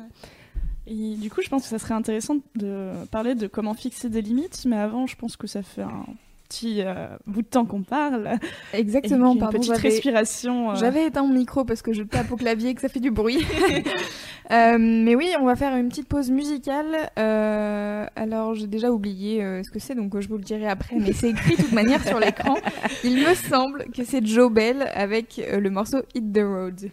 Et du coup, je pense que ça serait intéressant de parler de comment fixer des limites, mais avant, je pense que ça fait un petit euh, bout de temps qu'on parle. Exactement, une petite respiration. Euh. J'avais éteint mon micro parce que je tape au clavier et que ça fait du bruit. Euh, mais oui, on va faire une petite pause musicale. alors, j'ai déjà oublié ce que c'est, donc je vous le dirai après, mais c'est écrit de toute manière sur l'écran. Il me semble que c'est Joe Bell avec le morceau Hit the Road.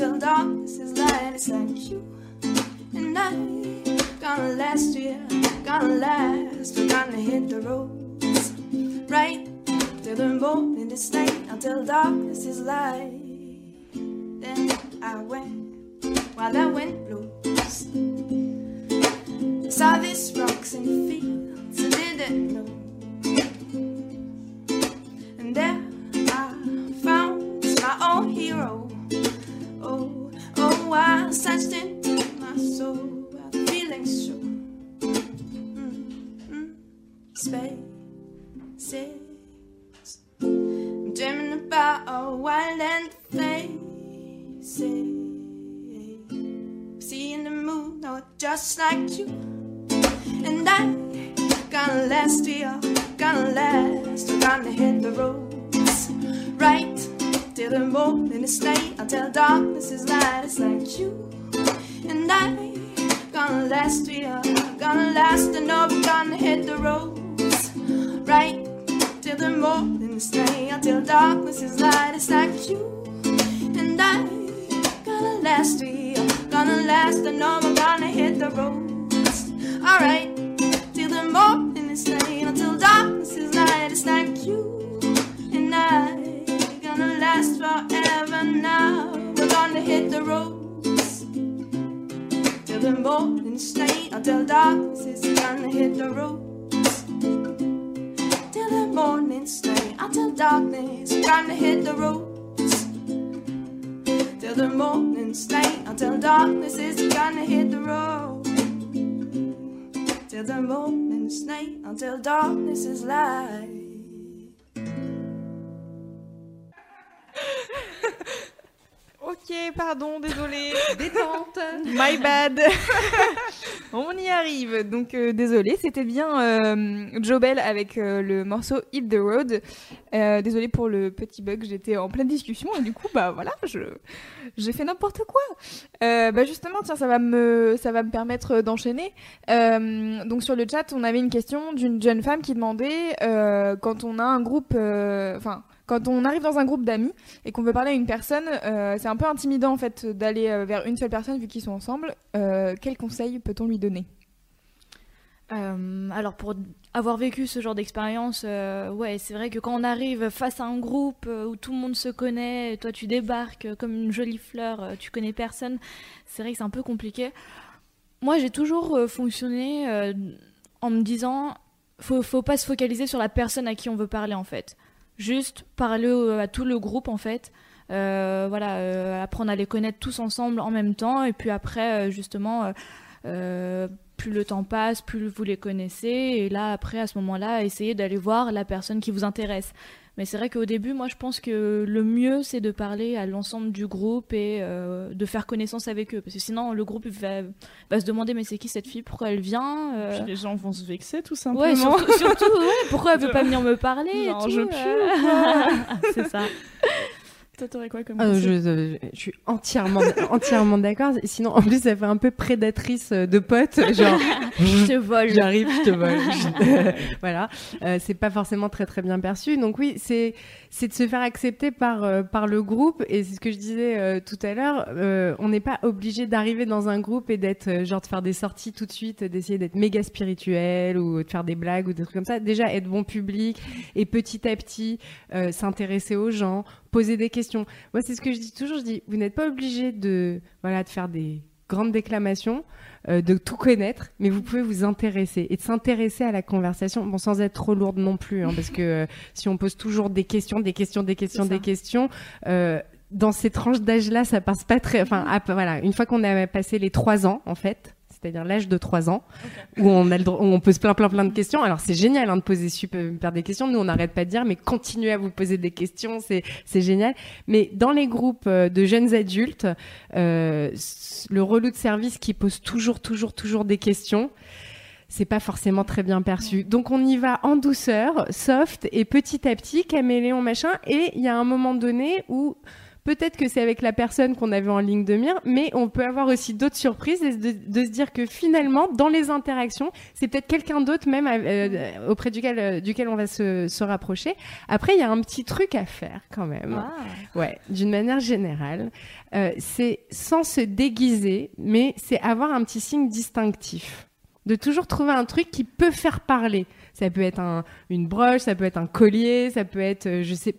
Until darkness is light. It's like you and I gonna last here, gonna last, We're gonna hit the roads right till the morning is late, until darkness is light. Then I went while I went blue saw these rocks the fields I didn't know. Oh, I searched into my soul, I'm feeling sure. Mm-hmm. Spaces. I'm dreaming about a wild and faces. Seeing the moon, oh, just like you. And I gonna last here, gonna last, gonna hit the roads right till the morning is late, until darkness is light. It's like you and I gonna last here, gonna last, and know we're gonna hit the roads right till the morning is late, until darkness is light. It's like you and I gonna last here, gonna last, and know we're gonna hit the road alright. Till the morning is late, until darkness is light. It's like you gonna last forever now. We're gonna hit the roads. Till the morning late, until darkness is gonna hit the roads. Till the morning late, until darkness gonna hit the roads. Till the morning's late, until darkness is gonna hit the road. till the moment's night, until darkness is light. Pardon, désolé. Détente. My bad. On y arrive. Donc euh, désolé, c'était bien euh, Jobel avec euh, le morceau Hit the Road. Euh, désolé pour le petit bug, j'étais en pleine discussion et du coup bah voilà, je j'ai fait n'importe quoi. Bah justement, tiens, ça va me ça va me permettre d'enchaîner. Donc sur le chat, on avait une question d'une jeune femme qui demandait quand on a un groupe, enfin quand on arrive dans un groupe d'amis et qu'on veut parler à une personne, euh, c'est un peu intimidant en fait d'aller euh, vers une seule personne vu qu'ils sont ensemble. Euh, quel conseil peut-on lui donner? Euh, alors pour avoir vécu ce genre d'expérience, ouais, c'est vrai que quand on arrive face à un groupe où tout le monde se connaît, toi tu débarques comme une jolie fleur, tu connais personne, c'est vrai que c'est un peu compliqué. Moi j'ai toujours fonctionné en me disant, faut, faut pas se focaliser sur la personne à qui on veut parler en fait. Juste parler au- à tout le groupe en fait. Euh, voilà, euh, apprendre à les connaître tous ensemble en même temps et puis après euh, justement euh, euh, plus le temps passe, plus vous les connaissez, et là, après, à ce moment-là, essayez d'aller voir la personne qui vous intéresse. Mais c'est vrai qu'au début, moi, je pense que le mieux, c'est de parler à l'ensemble du groupe et euh, de faire connaissance avec eux. Parce que sinon, le groupe va, va se demander, mais c'est qui cette fille? Pourquoi elle vient? Euh, Puis les gens vont se vexer tout simplement. Ouais, surtout, surtout, ouais, pourquoi elle veut pas venir me parler et tout, je euh, pue C'est ça. Toi, t'aurais quoi comme Ah, je, euh, je suis entièrement, entièrement d'accord. Sinon, en plus, ça fait un peu prédatrice euh, de potes. Genre, Je te vole. J'arrive, je te vole. voilà, Euh, c'est pas forcément très très bien perçu. Donc oui, c'est c'est de se faire accepter par euh, par le groupe. Et c'est ce que je disais euh, tout à l'heure. on n'est pas obligé d'arriver dans un groupe et d'être genre de faire des sorties tout de suite, d'essayer d'être méga spirituel ou de faire des blagues ou des trucs comme ça. Déjà être bon public et petit à petit s'intéresser aux gens, poser des questions. Moi, c'est ce que je dis toujours. Je dis, vous n'êtes pas obligé de voilà de faire des grandes déclamations euh, de tout connaître, mais vous pouvez vous intéresser et de s'intéresser à la conversation, bon, sans être trop lourde non plus, hein, parce que euh, si on pose toujours des questions, des questions, des questions, des questions, euh, dans ces tranches d'âge-là, ça passe pas très. Enfin, ah, voilà, une fois qu'on a passé les trois ans, en fait. C'est-à-dire l'âge de trois ans, où on a le droit- où on pose plein plein plein de questions. Alors c'est génial hein, de poser super des questions. Nous on n'arrête pas de dire, mais continuez à vous poser des questions, c'est c'est génial. Mais dans les groupes euh, de jeunes adultes, euh, le relou de service qui pose toujours, toujours, toujours des questions, c'est pas forcément très bien perçu. Donc on y va en douceur, soft et petit à petit, caméléon machin. Et il y a un moment donné où peut-être que c'est avec la personne qu'on avait en ligne de mire, mais on peut avoir aussi d'autres surprises et de, de se dire que finalement, dans les interactions, c'est peut-être quelqu'un d'autre même euh, auprès duquel, euh, duquel on va se, se rapprocher. Après, il y a un petit truc à faire quand même. Ah. Ouais, d'une manière générale, euh, c'est sans se déguiser, mais c'est avoir un petit signe distinctif. De toujours trouver un truc qui peut faire parler. Ça peut être un, une broche, ça peut être un collier, ça peut être, euh, je sais,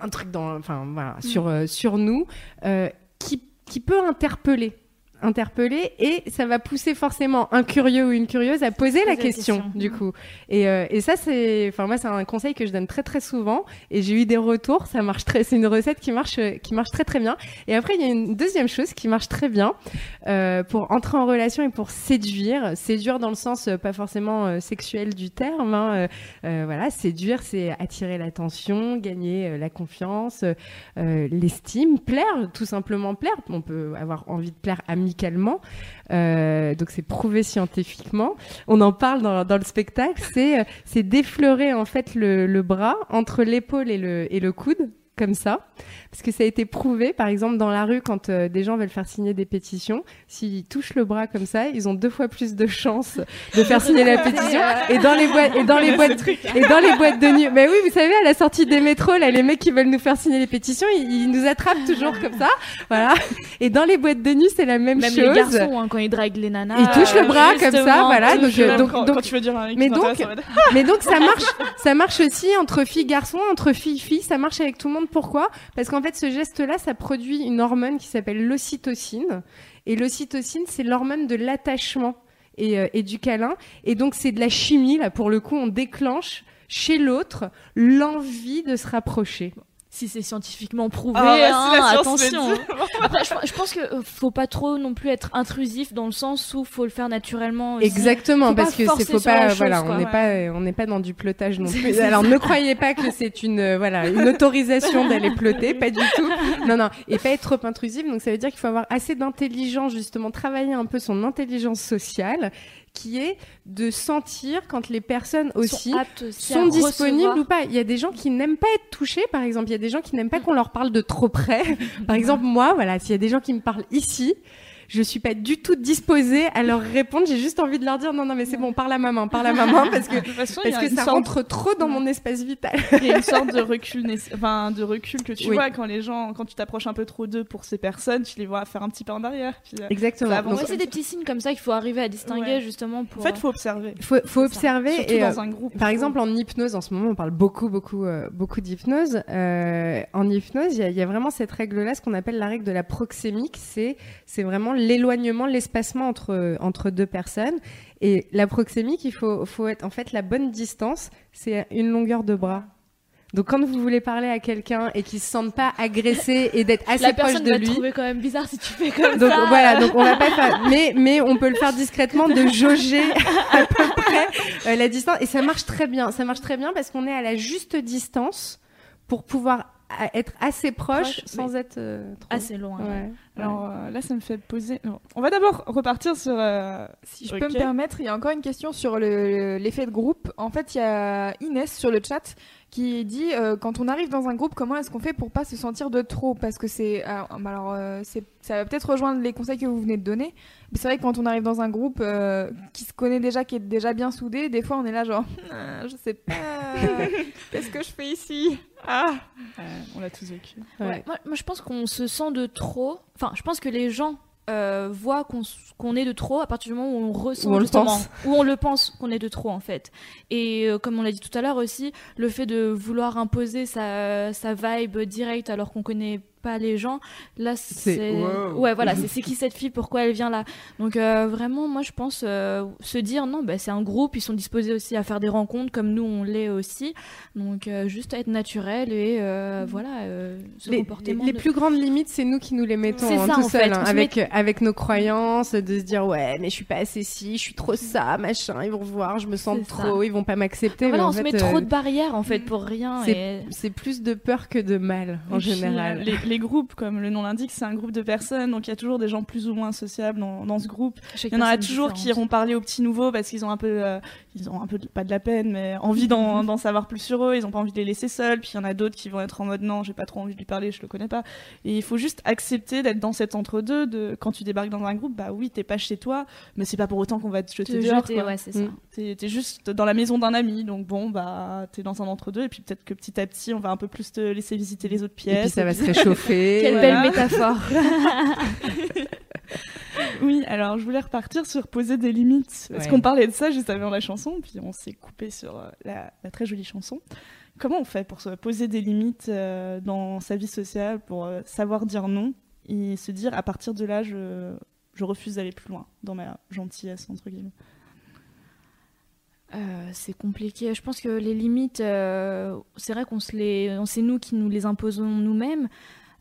un truc dans, enfin voilà, sur euh, sur nous, euh, qui qui peut interpeller, interpeller, et ça va pousser forcément un curieux ou une curieuse à poser la question, question. du coup. Et, euh, et ça c'est, enfin moi c'est un conseil que je donne très très souvent, et j'ai eu des retours, ça marche très, c'est une recette qui marche qui marche très très bien. Et après il y a une deuxième chose qui marche très bien euh, pour entrer en relation et pour séduire, séduire dans le sens euh, pas forcément sexuel du terme. hein, voilà, séduire, c'est attirer l'attention, gagner la confiance, l'estime, plaire, tout simplement plaire. On peut avoir envie de plaire euh, donc c'est prouvé scientifiquement. On en parle dans, le spectacle. C'est euh, d'effleurer en fait le, bras entre l'épaule et le et le coude comme ça, parce que ça a été prouvé, par exemple, dans la rue, quand euh, des gens veulent faire signer des pétitions, s'ils touchent le bras comme ça, ils ont deux fois plus de chances de faire signer la pétition. Et dans les boîtes, et dans les boîtes, et dans les boîtes de nuit. Mais oui, vous savez, à la sortie des métros, là, les mecs qui veulent nous faire signer les pétitions, ils, ils nous attrapent toujours comme ça, voilà. Et dans les boîtes de nuit, c'est la même, Même chose. les garçons, hein, quand ils draguent les nanas. Ils touchent le euh, bras comme ça, voilà, donc, euh, Même donc- quand, donc- quand tu veux dire un mais donc- mais donc ça marche, ça marche aussi entre filles garçons, entre filles filles, ça marche avec tout le monde. Pourquoi? Parce qu'en fait, ce geste-là, ça produit une hormone qui s'appelle l'ocytocine. Et l'ocytocine, c'est l'hormone de l'attachement et, euh, et du câlin. Et donc c'est de la chimie là. Pour le coup, on déclenche chez l'autre l'envie de se rapprocher. Si c'est scientifiquement prouvé. Ah, bah, si hein, la science attention. Après, je, je pense que euh, faut pas trop non plus être intrusif dans le sens où faut le faire naturellement. aussi. Exactement, Faut parce que c'est faut pas, chose, voilà, quoi. on n'est Ouais. pas, on n'est pas dans du plotage non plus. Alors ne croyez pas que c'est une, euh, voilà, une autorisation d'aller ploter, pas du tout. Non, non, et pas être trop intrusif. Donc ça veut dire qu'il faut avoir assez d'intelligence justement, travailler un peu son intelligence sociale, qui est de sentir quand les personnes aussi sont, aptes disponibles recevoir. ou pas. Il y a des gens qui n'aiment pas être touchés, par exemple. Il y a des gens qui n'aiment pas qu'on leur parle de trop près. Par exemple, moi, voilà, s'il y a des gens qui me parlent ici, je suis pas du tout disposée à leur répondre. J'ai juste envie de leur dire non, non, mais c'est bon, parle à maman, parle à maman, parce que De toute façon, parce a que ça sorte- rentre trop dans mon espace vital. Il y a une sorte de recul, enfin de recul que tu Oui. vois quand les gens, quand tu t'approches un peu trop d'eux pour ces personnes, tu les vois faire un petit pas en arrière. Puis, euh, Exactement. Ouais, c'est des petits signes comme ça qu'il faut arriver à distinguer Ouais. justement pour. en fait, faut observer. faut, faut ça. observer et euh, dans un groupe. Par exemple, en hypnose, en ce moment, on parle beaucoup, beaucoup, euh, beaucoup d'hypnose. Euh, en hypnose, il y, a- il y a vraiment cette règle-là, ce qu'on appelle la règle de la proxémique. C'est, c'est vraiment l'éloignement, l'espacement entre entre deux personnes. Et la proxémique, il faut, faut être en fait la bonne distance. C'est une longueur de bras. Donc, quand vous voulez parler à quelqu'un et qu'il se sente pas agressé et d'être assez la proche personne de va lui, te trouver quand même bizarre si tu fais comme donc ça. voilà, donc on va pas faire, mais mais on peut le faire discrètement, de jauger à peu près euh, la distance et ça marche très bien. Ça marche très bien parce qu'on est à la juste distance pour pouvoir a- être assez proche, Proche, sans être euh, trop. assez loin. Ouais. Alors euh, là, ça me fait poser. non. On va d'abord repartir sur. euh, Si je peux me permettre, il y a encore une question sur le- l'effet de groupe. En fait, il y a Inès sur le chat qui dit euh, quand on arrive dans un groupe, comment est-ce qu'on fait pour pas se sentir de trop? Parce que c'est alors, bah alors, euh, c'est- ça va peut-être rejoindre les conseils que vous venez de donner. Mais c'est vrai que quand on arrive dans un groupe euh, qui se connaît déjà, qui est déjà bien soudé, des fois on est là genre Ah, je sais pas, qu'est-ce que je fais ici? Ah euh, on l'a tous vécu. Ouais. Ouais, Moi, moi, je pense qu'on se sent de trop. Enfin, je pense que les gens euh, voient qu'on est de trop à partir du moment où on ressent Où on le pense. où on le pense qu'on est de trop en fait. Et euh, comme on l'a dit tout à l'heure aussi, le fait de vouloir imposer sa, sa vibe directe alors qu'on connaît pas les gens, là c'est wow. ouais voilà c'est qui cette fille, pourquoi elle vient là. Donc euh, vraiment moi je pense euh, se dire non bah, c'est un groupe, ils sont disposés aussi à faire des rencontres comme nous on l'est aussi. Donc euh, juste à être naturel et euh, voilà euh, ce Les, les- comportement les de- plus grandes limites, c'est nous qui nous les mettons hein, ça, tout en seul, fait. hein, se avec avec nos croyances, de se dire ouais mais je suis pas assez ci, je suis trop Mm. ça, machin, ils vont voir, je me sens trop, ils vont pas m'accepter. Voilà, mais en on se fait, met euh, trop de barrières en fait pour rien. c'est- Et... C'est plus de peur que de mal en Et puis, général. les, les groupes, comme le nom l'indique, c'est un groupe de personnes, donc il y a toujours des gens plus ou moins sociables dans, dans ce groupe. Il y en a toujours qui iront parler aux petits nouveaux parce qu'ils ont un peu, euh, ils ont un peu de- pas de la peine, mais envie d'en savoir plus sur eux. Ils ont pas envie de les laisser seuls. Puis il y en a d'autres qui vont être en mode non, j'ai pas trop envie de lui parler, je le connais pas. Et il faut juste accepter d'être dans cet entre-deux. De quand tu débarques dans un groupe, bah oui, t'es pas chez toi, mais c'est pas pour autant qu'on va te jeter te dehors. jeter, quoi. ouais, c'est ça. Mm. T'es juste dans la maison d'un ami, donc bon, bah t'es dans un entre-deux, et puis peut-être que petit à petit, on va un peu plus te laisser visiter les autres Et pièces. puis ça va se réchauffer. Quelle Voilà. belle métaphore. Oui, alors je voulais repartir sur poser des limites. Parce Ouais. qu'on parlait de ça juste avant la chanson, puis on s'est coupé sur euh, la, la très jolie chanson. Comment on fait pour se poser des limites euh, dans sa vie sociale, pour euh, savoir dire non et se dire à partir de là, je, je refuse d'aller plus loin dans ma gentillesse, entre guillemets? Euh, c'est compliqué. Je pense que les limites, c'est vrai qu'on se les, c'est nous qui nous les imposons nous-mêmes.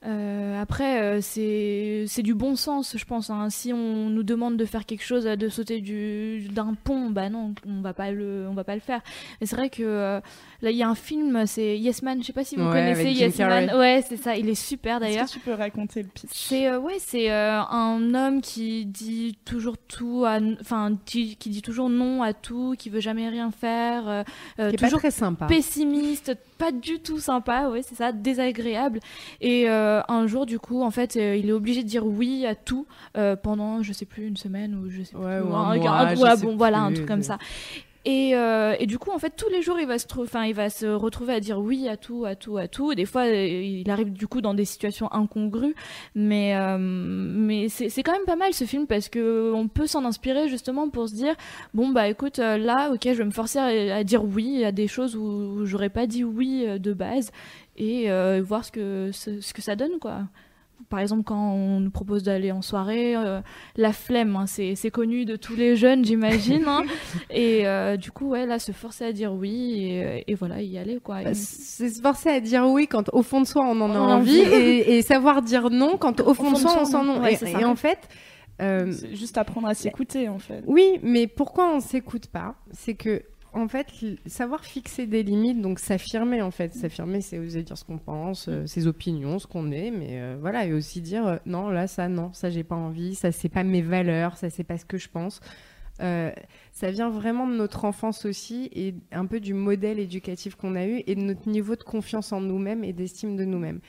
Euh, après, euh, c'est c'est du bon sens, je pense. hein. Si on nous demande de faire quelque chose, de sauter du d'un pont, bah non, on va pas le, on va pas le faire. Mais c'est vrai que euh, là, il y a un film, c'est Yes Man. Je sais pas si vous Ouais, connaissez Yes Man. Ouais, c'est ça. Il est super d'ailleurs. Est-ce que tu peux raconter le pitch? C'est euh, ouais, c'est euh, un homme qui dit toujours tout, enfin qui, qui dit toujours non à tout, qui veut jamais rien faire, Qui est pas toujours très sympa. pessimiste, pas du tout sympa, ouais, c'est ça, désagréable. Et euh, un jour, du coup, en fait, euh, il est obligé de dire oui à tout euh, pendant, je sais plus, une semaine ou je sais Ouais, plus, ou un mois, un- je ouais, sais bon, voilà, un truc comme ça. Et, euh, et du coup, en fait, tous les jours, il va se, enfin, il va se retrouver à dire oui à tout, à tout, à tout. Et des fois, euh, il arrive du coup dans des situations incongrues. Mais, euh, mais c'est quand même pas mal ce film parce que on peut s'en inspirer justement pour se dire bon, bah écoute, là, ok, je vais me forcer à, dire oui à des choses où, où j'aurais pas dit oui de base et voir ce que, ce que ça donne, quoi. Par exemple, quand on nous propose d'aller en soirée, euh, la flemme, hein, c'est c'est connu de tous les jeunes, j'imagine. hein. et euh, du coup, ouais, là, se forcer à dire oui et, et voilà, y aller, quoi. Bah, c'est se forcer à dire oui quand au fond de soi on en a On envie envie. et, et savoir dire non quand au fond, de soi on s'en ouais, et, et en fait, euh, C'est juste apprendre à s'écouter en fait. oui, mais pourquoi on s'écoute pas? C'est que en fait, savoir fixer des limites, donc s'affirmer en fait, s'affirmer, c'est oser dire ce qu'on pense, euh, ses opinions, ce qu'on est, mais euh, voilà, et aussi dire euh, non, là, ça, non, ça, j'ai pas envie, ça, c'est pas mes valeurs, ça, c'est pas ce que je pense. Ça vient vraiment de notre enfance aussi et un peu du modèle éducatif qu'on a eu et de notre niveau de confiance en nous-mêmes et d'estime de nous-mêmes.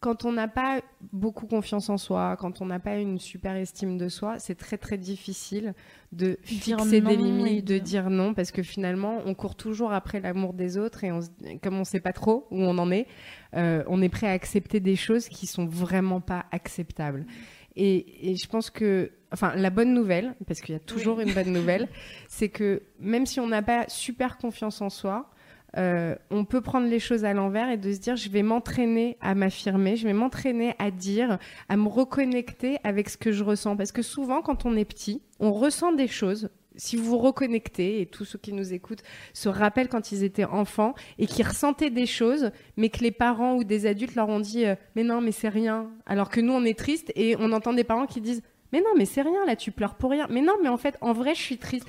Quand on n'a pas beaucoup confiance en soi, quand on n'a pas une super estime de soi, c'est très très difficile de Dire fixer des limites, et de de- dire non, parce que finalement, on court toujours après l'amour des autres et on, comme on sait pas trop où on en est, euh, on est prêt à accepter des choses qui sont vraiment pas acceptables. Et, et je pense que, enfin, la bonne nouvelle, parce qu'il y a toujours une bonne nouvelle, c'est que même si on n'a pas super confiance en soi, euh, on peut prendre les choses à l'envers et de se dire je vais m'entraîner à m'affirmer, je vais m'entraîner à dire, à me reconnecter avec ce que je ressens. Parce que souvent, quand on est petit, on ressent des choses. Si vous vous reconnectez, et tous ceux qui nous écoutent se rappellent quand ils étaient enfants et qui ressentaient des choses, mais que les parents ou des adultes leur ont dit euh, Mais non, mais c'est rien. Alors que nous, on est triste et on entend des parents qui disent Mais non, mais c'est rien, là, tu pleures pour rien. Mais non, mais en fait, en vrai, je suis triste.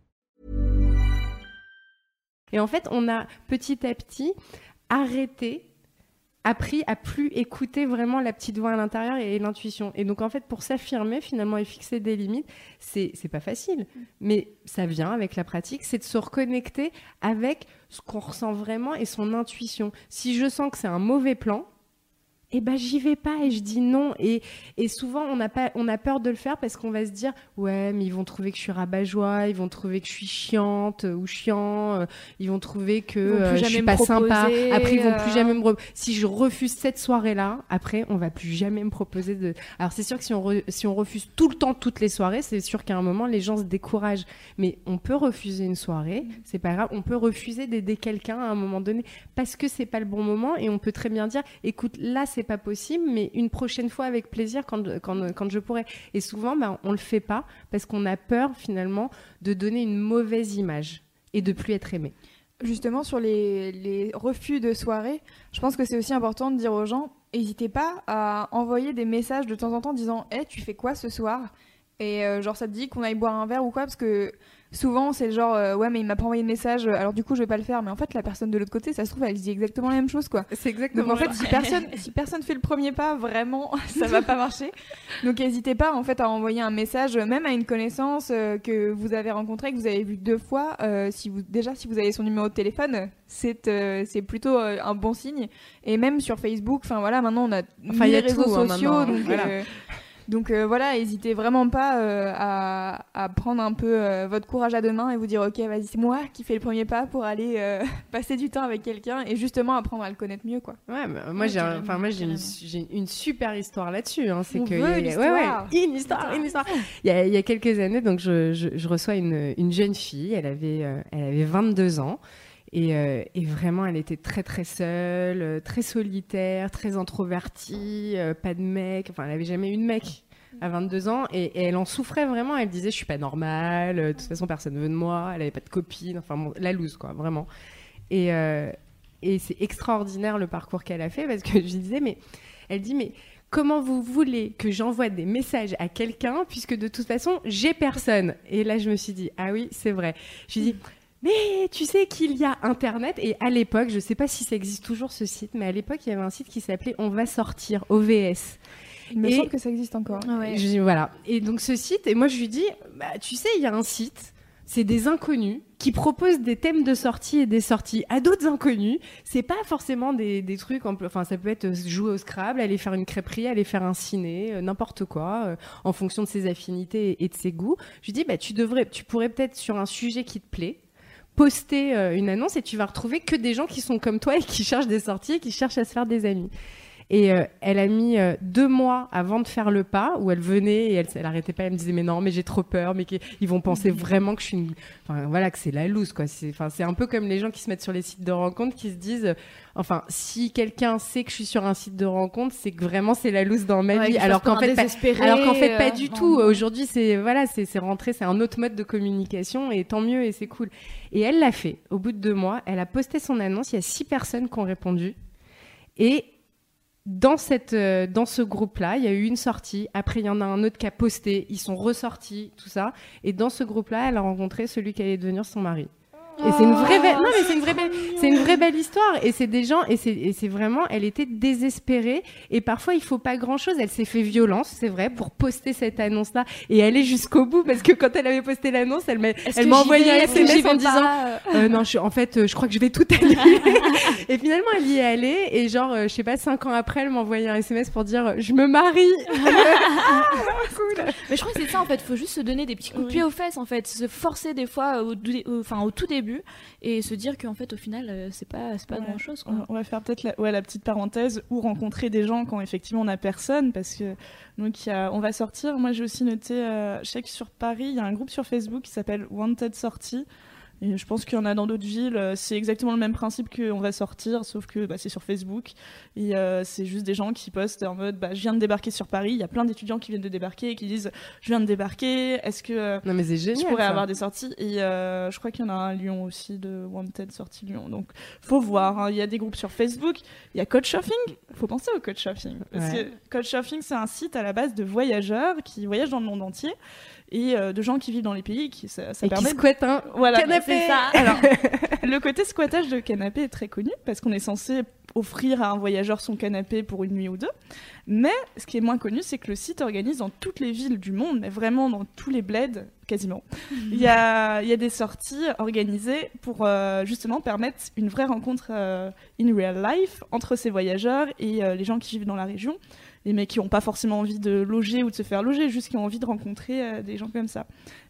Et en fait, on a petit à petit arrêté, appris à plus écouter vraiment la petite voix à l'intérieur et, l'intuition. Et donc, en fait, pour s'affirmer finalement et fixer des limites, c'est pas facile, mais ça vient avec la pratique, c'est de se reconnecter avec ce qu'on ressent vraiment et son intuition. Si je sens que c'est un mauvais plan, eh ben j'y vais pas et je dis non. Et, et souvent on a pas on a peur de le faire parce qu'on va se dire ouais mais ils vont trouver que je suis rabat-joie ils vont trouver que je suis chiante ou chiant euh, ils vont trouver que euh, je suis pas sympa. après ils vont plus euh. jamais me si je refuse cette soirée là après on va plus jamais me proposer de alors c'est sûr que si on re- si on refuse tout le temps toutes les soirées c'est sûr qu'à un moment les gens se découragent. Mais on peut refuser une soirée c'est pas grave. On peut refuser d'aider quelqu'un à un moment donné parce que c'est pas le bon moment et on peut très bien dire écoute là c'est pas possible mais une prochaine fois avec plaisir quand quand, quand je pourrais et souvent ben, on le fait pas parce qu'on a peur finalement de donner une mauvaise image et de plus être aimé. Justement, sur les, les refus de soirée, je pense que c'est aussi important de dire aux gens n'hésitez pas à envoyer des messages de temps en temps disant Hé, tu fais quoi ce soir? Et euh, genre, ça te dit qu'on aille boire un verre ou quoi? Parce que souvent, c'est le genre euh, Ouais, mais il m'a pas envoyé de message, alors du coup, je vais pas le faire. Mais en fait, la personne de l'autre côté, ça se trouve, elle dit exactement la même chose, quoi. c'est exactement Donc en fait, si personne, si personne fait le premier pas, vraiment, ça va pas marcher. Donc n'hésitez pas en fait à envoyer un message, même à une connaissance euh, que vous avez rencontrée, que vous avez vu deux fois. euh, si vous déjà si vous avez son numéro de téléphone, c'est euh, c'est plutôt euh, un bon signe. Et même sur Facebook, enfin voilà, maintenant on a Enfin, mille réseaux tout, hein, sociaux, maintenant, donc voilà. Donc euh, voilà, n'hésitez vraiment pas euh, à, à prendre un peu euh, votre courage à deux mains et vous dire ok vas-y c'est moi qui fais le premier pas pour aller euh, passer du temps avec quelqu'un et justement apprendre à le connaître mieux quoi. Ouais, bah, moi Ouais, j'ai, un- carrément, enfin moi j'ai une, super histoire là-dessus. Hein, c'est que veut il y a- l'histoire. ouais, ouais, une histoire, une histoire. Il y a, il y a quelques années, donc je, je, je reçois une, une jeune fille. Elle avait, euh, elle avait 22 ans. Et, euh, et vraiment, elle était très très seule, euh, très solitaire, très introvertie, euh, pas de mec. Enfin, elle avait jamais eu de mec à 22 ans et, elle en souffrait vraiment. Elle disait, je suis pas normale. De toute façon, personne ne veut de moi. Elle avait pas de copine. Enfin, la loose quoi, vraiment. Et, c'est extraordinaire le parcours qu'elle a fait parce que je disais, mais elle dit, mais comment vous voulez que j'envoie des messages à quelqu'un puisque de toute façon, j'ai personne? Et là, je me suis dit, ah oui, c'est vrai. Je lui dit, mais tu sais qu'il y a Internet et à l'époque, je sais pas si ça existe toujours ce site, mais à l'époque, il y avait un site qui s'appelait On va sortir, OVS. Il me Et- semble que ça existe encore. Ah ouais. Je dis, voilà. Et donc ce site, et moi je lui dis, bah, tu sais, il y a un site, c'est des inconnus qui proposent des thèmes de sortie et des sorties à d'autres inconnus. C'est pas forcément des, des trucs, enfin ça peut être jouer au Scrabble, aller faire une crêperie, aller faire un ciné, euh, n'importe quoi, euh, en fonction de ses affinités et de ses goûts. Je lui dis, bah tu devrais, tu pourrais peut-être sur un sujet qui te plaît, poster euh, une annonce et tu vas retrouver que des gens qui sont comme toi et qui cherchent des sorties et qui cherchent à se faire des amis. Et euh, elle a mis euh, deux mois avant de faire le pas, où elle venait et elle, elle arrêtait pas, elle me disait mais non, mais j'ai trop peur, mais ils vont penser vraiment que je suis une, enfin voilà, que c'est la loose quoi. C'est, un peu comme les gens qui se mettent sur les sites de rencontres, qui se disent, euh, enfin si quelqu'un sait que je suis sur un site de rencontre, c'est que vraiment c'est la loose dans ma vie, alors qu'en fait, pas, alors qu'en fait pas du tout. Aujourd'hui c'est voilà, c'est rentré, c'est un autre mode de communication et tant mieux et c'est cool. Et elle l'a fait. Au bout de deux mois, elle a posté son annonce. Il y a six personnes qui ont répondu. Et dans, cette, euh, dans ce groupe-là, il y a eu une sortie. Après, il y en a un autre qui a posté. Ils sont ressortis, tout ça. Et dans ce groupe-là, elle a rencontré celui qui allait devenir son mari. Et c'est une vraie belle, non mais c'est une vraie belle, c'est une vraie belle histoire. Et c'est des gens, et c'est, et c'est vraiment, elle était désespérée. Et parfois, il faut pas grand chose. Elle s'est fait violence, c'est vrai, pour poster cette annonce-là et aller jusqu'au bout. Parce que quand elle avait posté l'annonce, elle m'a, elle m'a envoyé un SMS en disant, euh, non, je, en fait, euh, je crois que je vais tout annuler. et finalement, elle y est allée. Et genre, euh, je sais pas, cinq ans après, elle m'a envoyé un SMS pour dire, je me marie. cool. Mais je crois que c'est ça, en fait. Faut juste se donner des petits coups de pied aux fesses, en fait. Se forcer des fois, au, enfin, au tout début et se dire qu'en fait au final euh, c'est pas c'est pas grand chose on va faire peut-être la, ouais, la petite parenthèse ou rencontrer des gens quand effectivement on a personne parce que donc y a, on va sortir. Moi j'ai aussi noté euh, je sais que sur Paris il y a un groupe sur Facebook qui s'appelle Wanted Sortie et je pense qu'il y en a dans d'autres villes. Euh, c'est exactement le même principe qu'on va sortir, sauf que bah, c'est sur Facebook. Et euh, c'est juste des gens qui postent en mode bah, Je viens de débarquer sur Paris. Il y a plein d'étudiants qui viennent de débarquer et qui disent Je viens de débarquer. Est-ce que euh, non, mais génial, je pourrais avoir des sorties? Et je crois qu'il y en a un à Lyon aussi, de Wanted sortie Lyon. Donc faut voir. Hein. Il y a des groupes sur Facebook. Il y a Couchsurfing. Il faut penser au Couchsurfing. Parce que Couchsurfing, c'est un site à la base de voyageurs qui voyagent dans le monde entier et euh, de gens qui vivent dans les pays qui ça, et qui squattent un voilà, canapé. Ça. Alors, le côté squattage de canapé est très connu parce qu'on est censé offrir à un voyageur son canapé pour une nuit ou deux. Mais ce qui est moins connu, c'est que le site organise dans toutes les villes du monde, mais vraiment dans tous les bleds, quasiment. Il y a, il y a des sorties organisées pour euh, justement permettre une vraie rencontre euh, in real life entre ces voyageurs et les gens qui vivent dans la région les mecs qui n'ont pas forcément envie de loger ou de se faire loger, juste qui ont envie de rencontrer euh, des gens comme ça.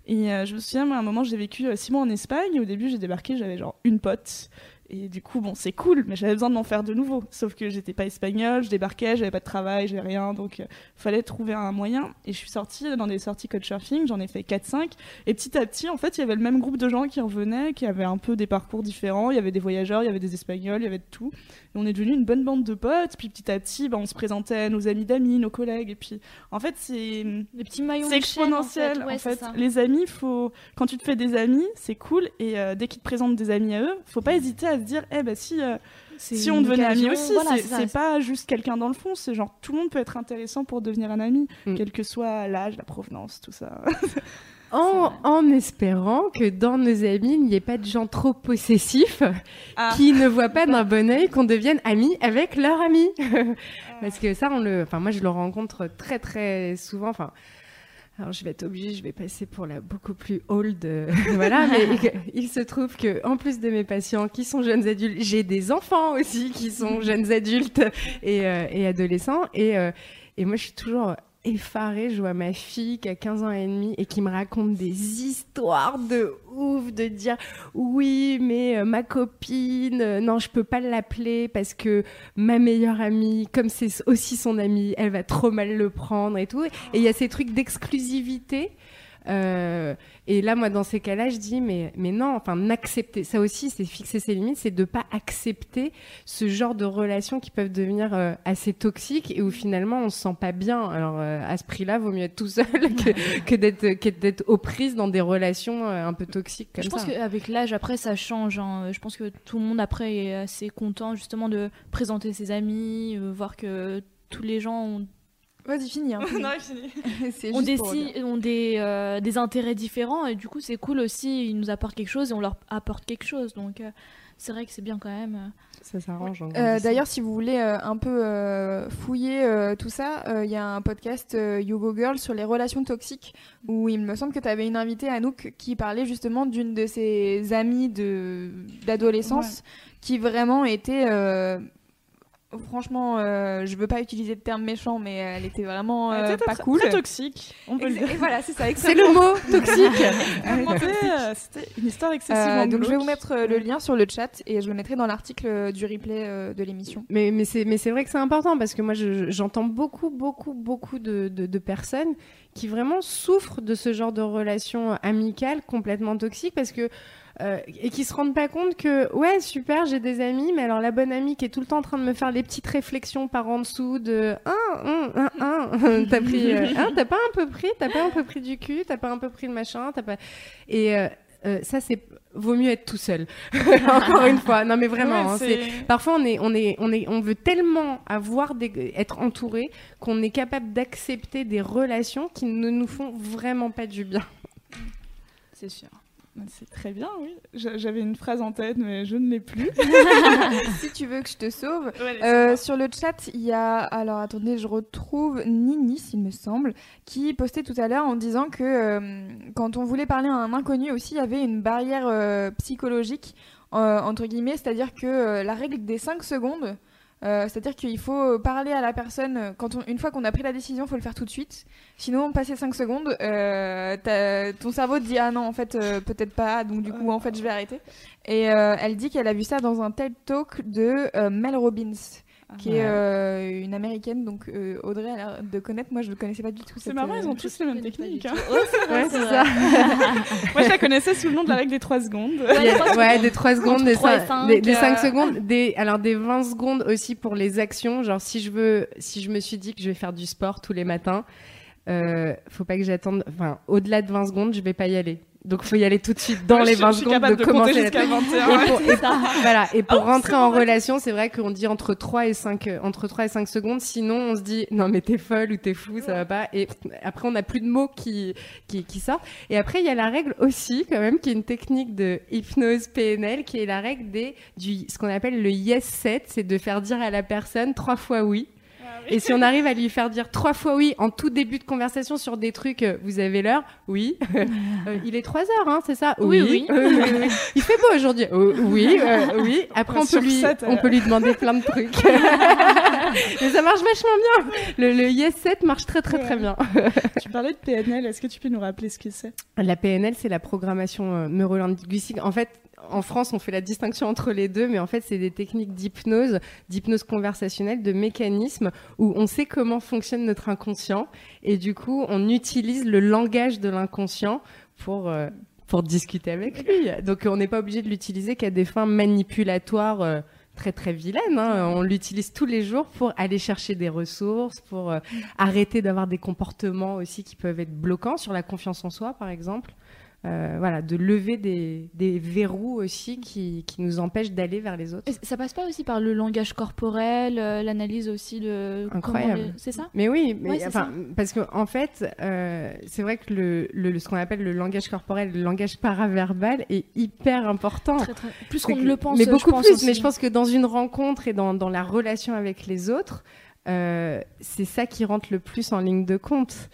Et euh, je me souviens, à un moment, j'ai vécu euh, six mois en Espagne. Au début, j'ai débarqué, j'avais genre une pote et du coup, bon, c'est cool, mais j'avais besoin de m'en faire de nouveau. Sauf que j'étais pas espagnole, je débarquais, j'avais pas de travail, j'avais rien, donc il euh, fallait trouver un moyen. Et je suis sortie dans des sorties couchsurfing, j'en ai fait 4-5. Et petit à petit, en fait, il y avait le même groupe de gens qui revenaient, qui avaient un peu des parcours différents. Il y avait des voyageurs, il y avait des espagnols, il y avait de tout. Et on est devenu une bonne bande de potes. Puis petit à petit, bah, on se présentait à nos amis d'amis, nos collègues. Et puis, en fait, c'est. Les petits maillots C'est exponentiel. En fait, les amis, faut. Quand tu te fais des amis, c'est cool. Et euh, dès qu'ils te présentent des amis à eux, faut pas hésiter à dire, eh ben si, euh, si on devenait amis aussi, c'est pas juste quelqu'un dans le fond, c'est genre tout le monde peut être intéressant pour devenir un ami, mm. quel que soit l'âge, la provenance, tout ça. En, en, espérant que dans nos amis, il n'y ait pas de gens trop possessifs ah. qui ne voient pas d'un bon oeil qu'on devienne amis avec leur ami. Parce que ça, on le, enfin moi je le rencontre très très souvent. Enfin, alors je vais être obligée, je vais passer pour la beaucoup plus old, euh, voilà. mais il se trouve que en plus de mes patients qui sont jeunes adultes, j'ai des enfants aussi qui sont jeunes adultes et, euh, et adolescents. Et, euh, et moi, je suis toujours effarée. Je vois ma fille qui a 15 ans et demi et qui me raconte des histoires de ouf, de dire oui, mais euh, ma copine, euh, non, je peux pas l'appeler parce que ma meilleure amie, comme c'est aussi son amie, elle va trop mal le prendre et tout. Et il y a ces trucs d'exclusivité. Euh, et là, moi, dans ces cas-là, je dis, mais, mais non, enfin, n'accepter. Ça aussi, c'est fixer ses limites, c'est de pas accepter ce genre de relations qui peuvent devenir euh, assez toxiques et où finalement on se sent pas bien. Alors, euh, à ce prix-là, vaut mieux être tout seul que, que d'être, d'être aux prises dans des relations un peu toxiques comme je ça. Je pense qu'avec l'âge, après, ça change. Hein. Je pense que tout le monde, après, est assez content justement de présenter ses amis, voir que tous les gens ont Vas-y, finis. Hein, non, fini. Juste des, si- dire. ont des, euh, des intérêts différents et du coup c'est cool aussi, ils nous apportent quelque chose et on leur apporte quelque chose. Donc euh, c'est vrai que c'est bien quand même. euh. Ça s'arrange. Euh. D'ailleurs, si vous voulez euh, un peu euh, fouiller euh, tout ça, euh, il y a un podcast euh, You Go Girl sur les relations toxiques où il me semble que tu avais une invitée, Anouk, qui parlait justement d'une de ses amies de- d'adolescence qui vraiment était. Euh, Franchement, euh, je veux pas utiliser de termes méchants, mais elle était vraiment Elle euh, était pas très- cool. Très toxique, on peut le dire. Et voilà, c'est ça, C'est le mot toxique. C'était euh, c'était une histoire excessivement Euh, donc je vais vous mettre euh, le lien sur le chat et je le mettrai dans l'article euh, du replay euh, de l'émission. Mais, mais c'est mais c'est vrai que c'est important parce que moi je- je- j'entends beaucoup beaucoup beaucoup de, de, de personnes qui vraiment souffrent de ce genre de relation amicale complètement toxique parce que euh, et qui se rendent pas compte que ouais super j'ai des amis mais alors la bonne amie qui est tout le temps en train de me faire des petites réflexions par en dessous de un un un t'as pris euh, hein, t'as pas un peu pris t'as pas un peu pris du cul t'as pas un peu pris le machin t'as pas et euh, euh, ça c'est vaut mieux être tout seul encore une fois non mais vraiment Ouais, hein, c'est Parfois, on est, on est, on est, on veut tellement avoir des, être entouré qu'on est capable d'accepter des relations qui ne nous font vraiment pas du bien. C'est sûr. C'est très bien, oui. J'a- J'avais une phrase en tête, mais je ne l'ai plus. si tu veux que je te sauve, Ouais, Euh, sur le chat, il y a, alors attendez, je retrouve Nini, il me semble, qui postait tout à l'heure en disant que euh, quand on voulait parler à un inconnu aussi, il y avait une barrière euh, psychologique, entre guillemets, c'est-à-dire que la règle des 5 secondes, euh, c'est-à-dire qu'il faut parler à la personne, euh, quand une fois qu'on a pris la décision, il faut le faire tout de suite. Sinon, passer 5 secondes, euh, ton cerveau te dit Ah non, en fait, euh, peut-être pas, donc du coup, en fait, je vais arrêter. Et euh, elle dit qu'elle a vu ça dans un TED Talk de euh, Mel Robbins qui Ouais. est euh, une américaine. Donc euh, Audrey a l'air de connaître. Moi, je ne connaissais pas du tout. C'est marrant, euh, ils ont tous les mêmes techniques. hein. Ouais, c'est ça. Moi, je la connaissais sous le nom de la règle des 3 secondes. Ouais, des 3 secondes, des, trois et cin- cinq, des, des 5 euh. secondes, des, alors des 20 secondes aussi pour les actions. Genre, si je veux, si je me suis dit que je vais faire du sport tous les matins, euh, faut pas que j'attende, enfin, au-delà de 20 secondes, je vais pas y aller. Donc, faut y aller tout de suite dans les je- 20 je suis secondes capable de, commencer la- jusqu'à 21. Et pour, et pour- voilà, et pour Oh, rentrer en vrai. relation, c'est vrai qu'on dit entre 3 et 5 euh, entre 3 et 5 secondes, sinon on se dit non mais t'es folle ou t'es fou, ça va pas et après on n'a plus de mots qui, qui qui sortent. Et après il y a la règle aussi quand même qui est une technique de hypnose PNL qui est la règle des du ce qu'on appelle le yes set, c'est de faire dire à la personne trois fois oui. Et si on arrive à lui faire dire trois fois oui en tout début de conversation sur des trucs, euh, vous avez l'heure Oui. Euh, il est 3 heures, hein, c'est ça? Oui, oui. Euh, oui, oui. Il fait beau aujourd'hui Oui, oui. Après, on peut, lui, on peut lui demander plein de trucs. Mais ça marche vachement bien. Le, le yes set marche très très très bien. Tu parlais de PNL, est-ce que tu peux nous rappeler ce que c'est? La PNL, c'est la programmation neurolinguistique. En fait, en France, on fait la distinction entre les deux, mais en fait, c'est des techniques d'hypnose, d'hypnose conversationnelle, de mécanismes où on sait comment fonctionne notre inconscient et du coup, on utilise le langage de l'inconscient pour euh, pour discuter avec lui. Donc, on n'est pas obligé de l'utiliser qu'à des fins manipulatoires. euh, très très vilaines. hein. On l'utilise tous les jours pour aller chercher des ressources, pour euh, arrêter d'avoir des comportements aussi qui peuvent être bloquants sur la confiance en soi, par exemple. Euh, voilà, de lever des, des verrous aussi qui, qui nous empêchent d'aller vers les autres. Et ça passe pas aussi par le langage corporel, euh, l'analyse aussi de. Incroyable. les- C'est ça? Mais oui, mais Ouais, c'est enfin, parce qu'en en fait, euh, c'est vrai que le, le- ce qu'on appelle le langage corporel, le langage paraverbal est hyper important. Très, très- Plus qu'on ne le pense. Mais je beaucoup pense plus. aussi. Mais je pense que dans une rencontre et dans, dans la relation avec les autres, c'est ça qui rentre le plus en ligne de compte,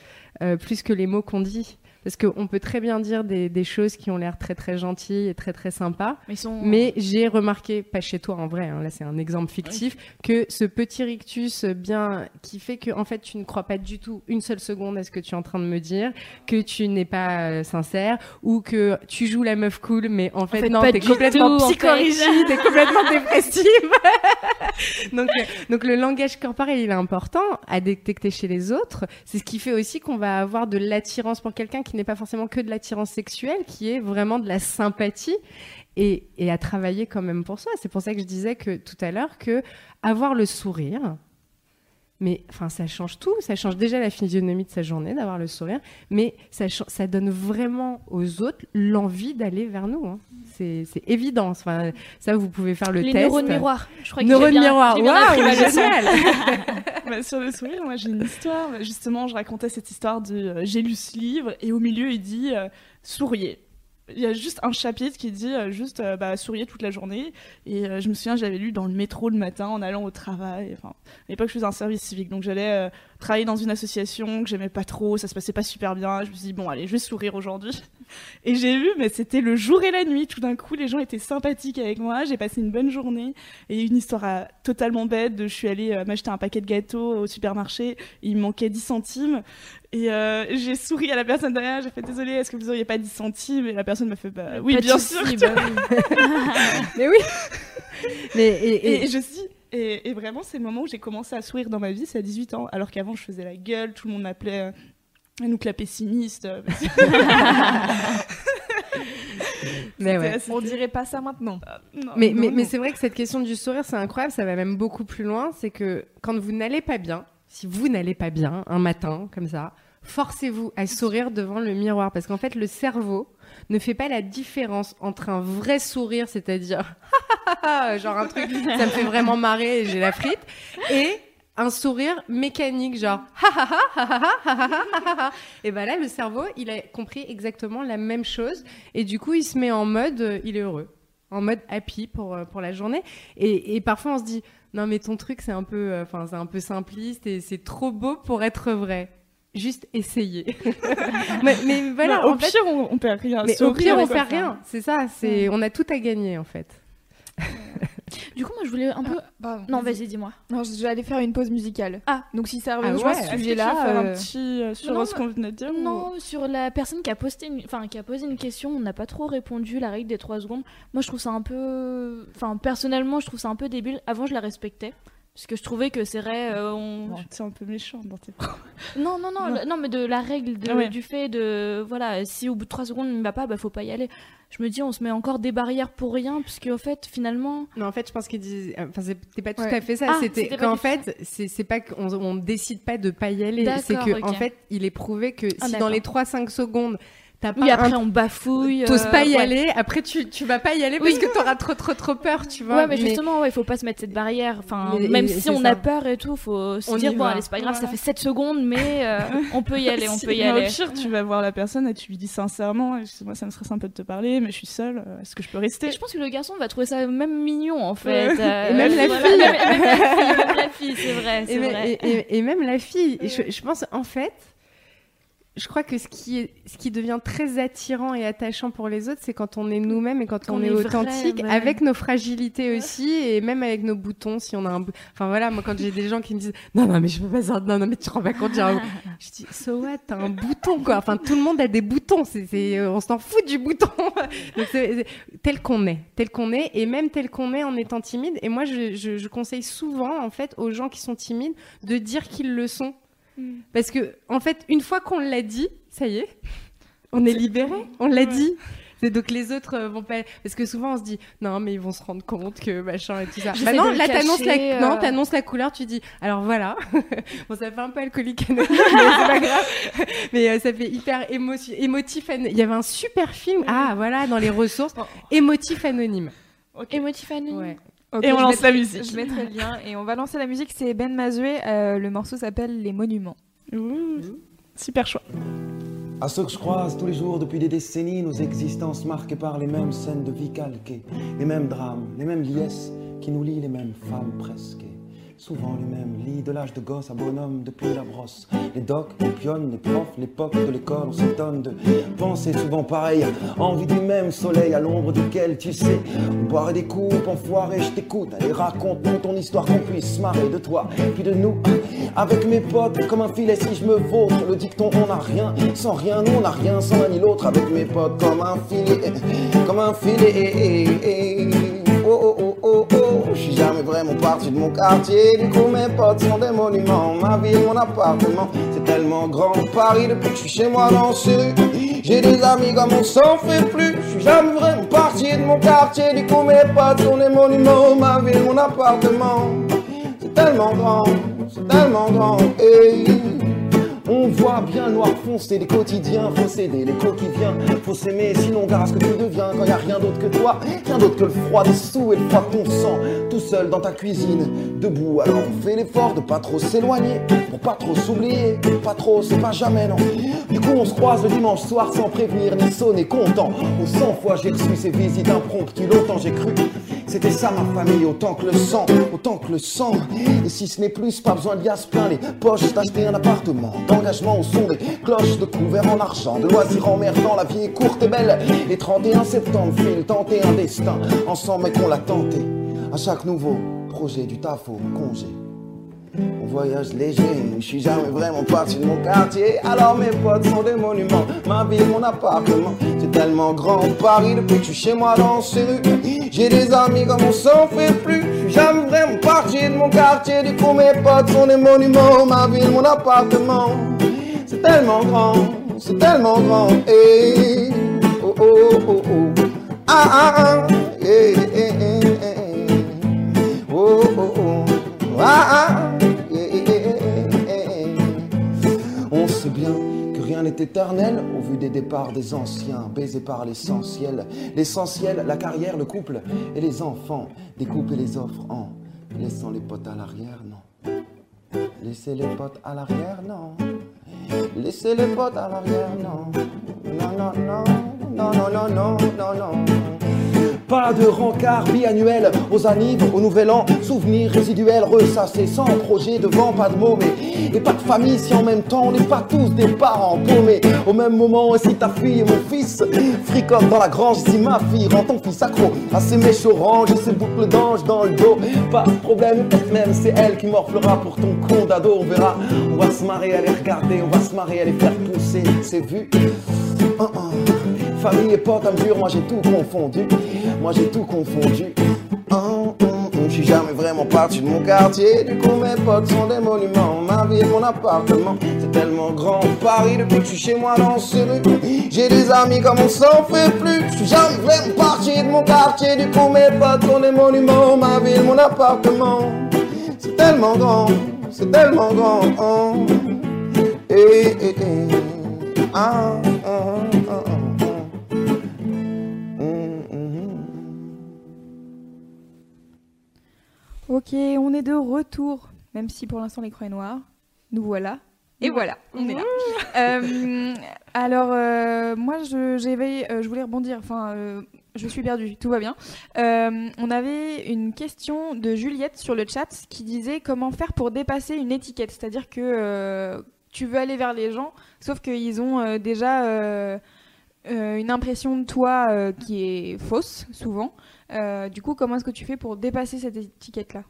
plus que les mots qu'on dit. Parce qu'on peut très bien dire des, des choses qui ont l'air très très gentilles et très très sympas, Mais ils sont. mais j'ai remarqué, pas chez toi en vrai, hein, là c'est un exemple fictif, que ce petit rictus bien qui fait que en fait tu ne crois pas du tout une seule seconde à ce que tu es en train de me dire, que tu n'es pas euh, sincère ou que tu joues la meuf cool, mais en fait, fait, non, t'es complètement tout, en fait. psychorigide, t'es complètement dépressive. donc, euh, donc le langage corporel il est important à détecter chez les autres. C'est ce qui fait aussi qu'on va avoir de l'attirance pour quelqu'un qui n'est pas forcément que de l'attirance sexuelle, qui est vraiment de la sympathie et, à travailler quand même pour soi. C'est pour ça que je disais que tout à l'heure que avoir le sourire, mais enfin, ça change tout. Ça change déjà la physionomie de sa journée d'avoir le sourire, mais ça, donne vraiment aux autres l'envie d'aller vers nous. hein. C'est c'est évident. Enfin, ça, vous pouvez faire le Les test. neurones miroirs. Je crois que Neurones j'ai bien- miroirs. Waouh, génial. Bah, sur le sourire, moi j'ai une histoire. Justement, je racontais cette histoire de euh, j'ai lu ce livre et au milieu il dit euh, souriez. Il y a juste un chapitre qui dit euh, juste euh, bah, souriez toute la journée. Et euh, je me souviens, j'avais lu dans le métro le matin en allant au travail. Enfin, à l'époque, je faisais un service civique, donc j'allais travailler dans une association que j'aimais pas trop, ça se passait pas super bien. Je me suis dit bon, allez, je vais sourire aujourd'hui. Et j'ai vu, mais c'était le jour et la nuit. Tout d'un coup, les gens étaient sympathiques avec moi. J'ai passé une bonne journée. Et une histoire euh, totalement bête de je suis allée euh, m'acheter un paquet de gâteaux au supermarché. Il me manquait 10 centimes. Et euh, j'ai souri à la personne derrière. J'ai fait désolé, est-ce que vous auriez pas 10 centimes? Et la personne m'a fait bah oui, bien sûr. bah oui. mais oui. Mais et, Et, et- je suis. Et, et vraiment, c'est le moment où j'ai commencé à sourire dans ma vie, c'est à 18 ans. Alors qu'avant, je faisais la gueule, tout le monde m'appelait euh, Anouk la pessimiste. euh, parce mais ouais. On dirait pas ça maintenant. Non, Mais, non, mais, non. mais c'est vrai que cette question du sourire, c'est incroyable, ça va même beaucoup plus loin. C'est que quand vous n'allez pas bien, si vous n'allez pas bien un matin, comme ça, forcez-vous à sourire devant le miroir. Parce qu'en fait, le cerveau ne fait pas la différence entre un vrai sourire, c'est-à-dire genre un truc, ça me fait vraiment marrer et j'ai la frite, et un sourire mécanique, genre et ben là, le cerveau, il a compris exactement la même chose, et du coup, il se met en mode, euh, il est heureux en mode happy pour, euh, pour la journée. Et, et parfois, on se dit, non, mais ton truc, c'est un peu, euh, enfin, c'est un peu simpliste et c'est trop beau pour être vrai. Juste essayer. mais, mais voilà, au en fait, pire, on, on perd rien. mais au pire, on fait rien. C'est ça, c'est, on a tout à gagner, en fait. Du coup, moi, je voulais un peu. Pardon, Non, vas-y, dis-moi. Non, j'allais faire une pause musicale. Ah. donc si ça Ah rejoint ouais. ce sujet-là, faire un euh, petit euh, sur non, ce qu'on venait de dire ou- Non, sur la personne qui a posté, une... enfin qui a posé une question, on n'a pas trop répondu. La règle des 3 secondes. Moi, je trouve ça un peu, enfin personnellement, je trouve ça un peu débile. Avant, je la respectais. Parce que je trouvais que c'est vrai, euh, on... Bon, t'es un peu méchant dans tes propos. Non, non, non, Non. le- non, mais de la règle, de- ouais. du fait de, voilà, si au bout de 3 secondes il ne va pas, bah faut pas y aller. Je me dis, on se met encore des barrières pour rien, parce qu'en fait, finalement, Non, en fait, je pense qu'il disait, enfin, c'était pas tout Ouais. à fait ça. Ah, c'était qu'en fait, c'est c'est pas qu'on on décide pas de pas y aller. C'est D'accord, que, ok. en fait, il est prouvé que Ah, si dans les 3-5 secondes, t'as pas oui, après un on bafouille. T'oses euh, pas y ouais. aller, après tu, tu vas pas y aller parce que t'auras trop trop trop peur, tu vois. Ouais, mais, justement, ouais, il faut pas se mettre cette barrière. Enfin, Mais- même si on ça. a peur et tout, faut se On dire bon, allez, c'est pas grave, ça fait 7 secondes, mais euh, on peut y aller, on Si- peut y mais aller. Au pire, tu vas voir la personne et tu lui dis sincèrement Moi, ça me un peu de te parler, mais je suis seule. euh, Est-ce que je peux rester? Et je pense que le garçon va trouver ça même mignon en fait. Euh, Et même la voilà, fille. Même, même la fille, même la fille, c'est vrai. c'est et, même- vrai. et- et- et même la fille, je pense en fait, je crois que ce qui, est, ce qui devient très attirant et attachant pour les autres, c'est quand on est nous-mêmes et quand Quand on on est est vrai, authentique, ouais. avec nos fragilités aussi, et même avec nos boutons, si on a un... Enfin voilà, moi quand j'ai des gens qui me disent « Non, non, mais je peux pas ça, non, non, mais tu te rends pas compte, j'ai un... Je dis « So what, t'as un bouton, quoi !» Enfin, tout le monde a des boutons, c'est, on s'en fout du bouton Donc, Tel qu'on est, tel qu'on est, et même tel qu'on est en étant timide. Et moi, je, je- je conseille souvent, en fait, aux gens qui sont timides, de dire qu'ils le sont. Mm. Parce que, en fait, une fois qu'on l'a dit, ça y est, on est libéré, on l'a Ouais. dit. C'est donc les autres euh, vont pas. Parce que souvent on se dit non mais ils vont se rendre compte que machin et tout ça. Bah non, là t'annonces la non euh. t'annonces la couleur, tu dis alors voilà. bon ça fait un peu alcoolique mais c'est pas grave. Mais euh, ça fait hyper émotion, émotif. an- Il y avait un super film ah voilà dans les ressources émotif anonyme. Émotif anonyme. Ouais. Ok, Et on lance mettrai- la musique. Je mettrai le lien et on va lancer la musique. C'est Ben Mazoué. euh, le morceau s'appelle Les Monuments. Ouh, Super choix. À ceux que je croise tous les jours depuis des décennies, nos existences marquées par les mêmes scènes de vie calquées, les mêmes drames, les mêmes liesses qui nous lient les mêmes femmes presque. Et Souvent les mêmes lits de l'âge de gosse à bonhomme depuis la brosse. Les docs, les pionnes, les profs, l'époque de l'école, on s'étonne de penser souvent pareil. Envie du même soleil à l'ombre duquel tu sais boire des coups, enfoiré, je t'écoute. Allez, raconte-nous ton histoire qu'on puisse se marrer de toi, puis de nous. Avec mes potes, comme un filet si je me vautre. Le dicton, on n'a rien sans rien, nous on n'a rien sans l'un ni l'autre. Avec mes potes, comme un filet, comme un filet. Oh oh oh oh oh, je suis jamais vraiment parti de mon quartier. Du coup, mes potes sont des monuments. Ma ville, mon appartement, c'est tellement grand. Paris, depuis que je suis chez moi dans. J'ai des amis comme on s'en fait plus. Je suis jamais vraiment parti de mon quartier. Du coup, mes potes sont des monuments. Ma ville, mon appartement, c'est tellement grand. c'est tellement grand. On voit bien noir foncé des quotidiens, faut s'aider les quotidiens, faut s'aimer, sinon on ce que tu deviens quand y a rien d'autre que toi, rien d'autre que le froid des sous et le froid ton sang, tout seul dans ta cuisine, debout. Alors on fait l'effort de pas trop s'éloigner, pour pas trop s'oublier, pas trop, c'est pas jamais non. Du coup on se croise le dimanche soir sans prévenir ni sonner content. Au 100 fois j'ai reçu ces visites impromptues, longtemps j'ai cru c'était ça ma famille, autant que le sang, autant que le sang. Et si ce n'est plus, pas besoin de lias plein les poches d'acheter un appartement. D'engagement au son des cloches, de couverts en argent, de loisirs emmerdants. La vie est courte et belle. Et 31 septembre file, tenter un destin. Ensemble, mais qu'on l'a tenté. À chaque nouveau projet du taf au congé. On voyage léger, je suis jamais vraiment parti de mon quartier. Alors mes potes sont des monuments, ma ville, mon appartement. C'est tellement grand Paris depuis que je suis chez moi dans ces rues. J'ai des amis comme on s'en fait plus. Je suis jamais vraiment parti de mon quartier. Du coup mes potes sont des monuments, ma ville, mon appartement. C'est tellement grand, c'est tellement grand. Hey, oh oh oh oh. Ah ah ah. Hey, hey, oh oh oh. On sait bien que rien n'est éternel au vu des départs des anciens, baisés par l'essentiel. L'essentiel, la carrière, le couple et les enfants. Découper les offres en laissant les potes à l'arrière, non. Laisser les potes à l'arrière, non. Laisser les potes à l'arrière, non. Non, non, non, non, non, non, non, non, non. Pas de rencard biannuel aux annives, au nouvel an, souvenirs résiduels ressassés sans projet devant, pas de mots, mais et pas de famille si en même temps on n'est pas tous des parents paumés. Au même moment, si ta fille et mon fils fricotent dans la grange, si ma fille rend ton fils accro à ses mèches oranges et ses boucles d'ange dans le dos, pas de problème, même c'est elle qui morflera pour ton con d'ado, on verra. On va se marrer à regarder, on va se marrer à les faire pousser, c'est vu. Famille et potes dur, moi j'ai tout confondu. Moi j'ai tout confondu. Oh, oh, oh, je suis jamais vraiment parti de mon quartier. Du coup, mes potes sont des monuments. Ma vie et mon appartement, c'est tellement grand. Paris depuis que je suis chez moi dans ce rue. J'ai des amis comme on s'en fait plus. Je suis jamais vraiment parti de mon quartier. Du coup, mes potes sont des monuments. Ma vie et mon appartement, c'est tellement grand. C'est tellement grand. Ah, ah, ah, ah. Ok, on est de retour, même si pour l'instant l'écran est noir. Nous voilà. Et voilà, on est là. Euh, alors, euh, moi, je, euh, je voulais rebondir. Enfin, je suis perdue, tout va bien. on avait une question de Juliette sur le chat qui disait comment faire pour dépasser une étiquette. C'est-à-dire que tu veux aller vers les gens, sauf qu'ils ont déjà une impression de toi qui est fausse, souvent. Euh, du coup, comment est-ce que tu fais pour dépasser cette étiquette-là?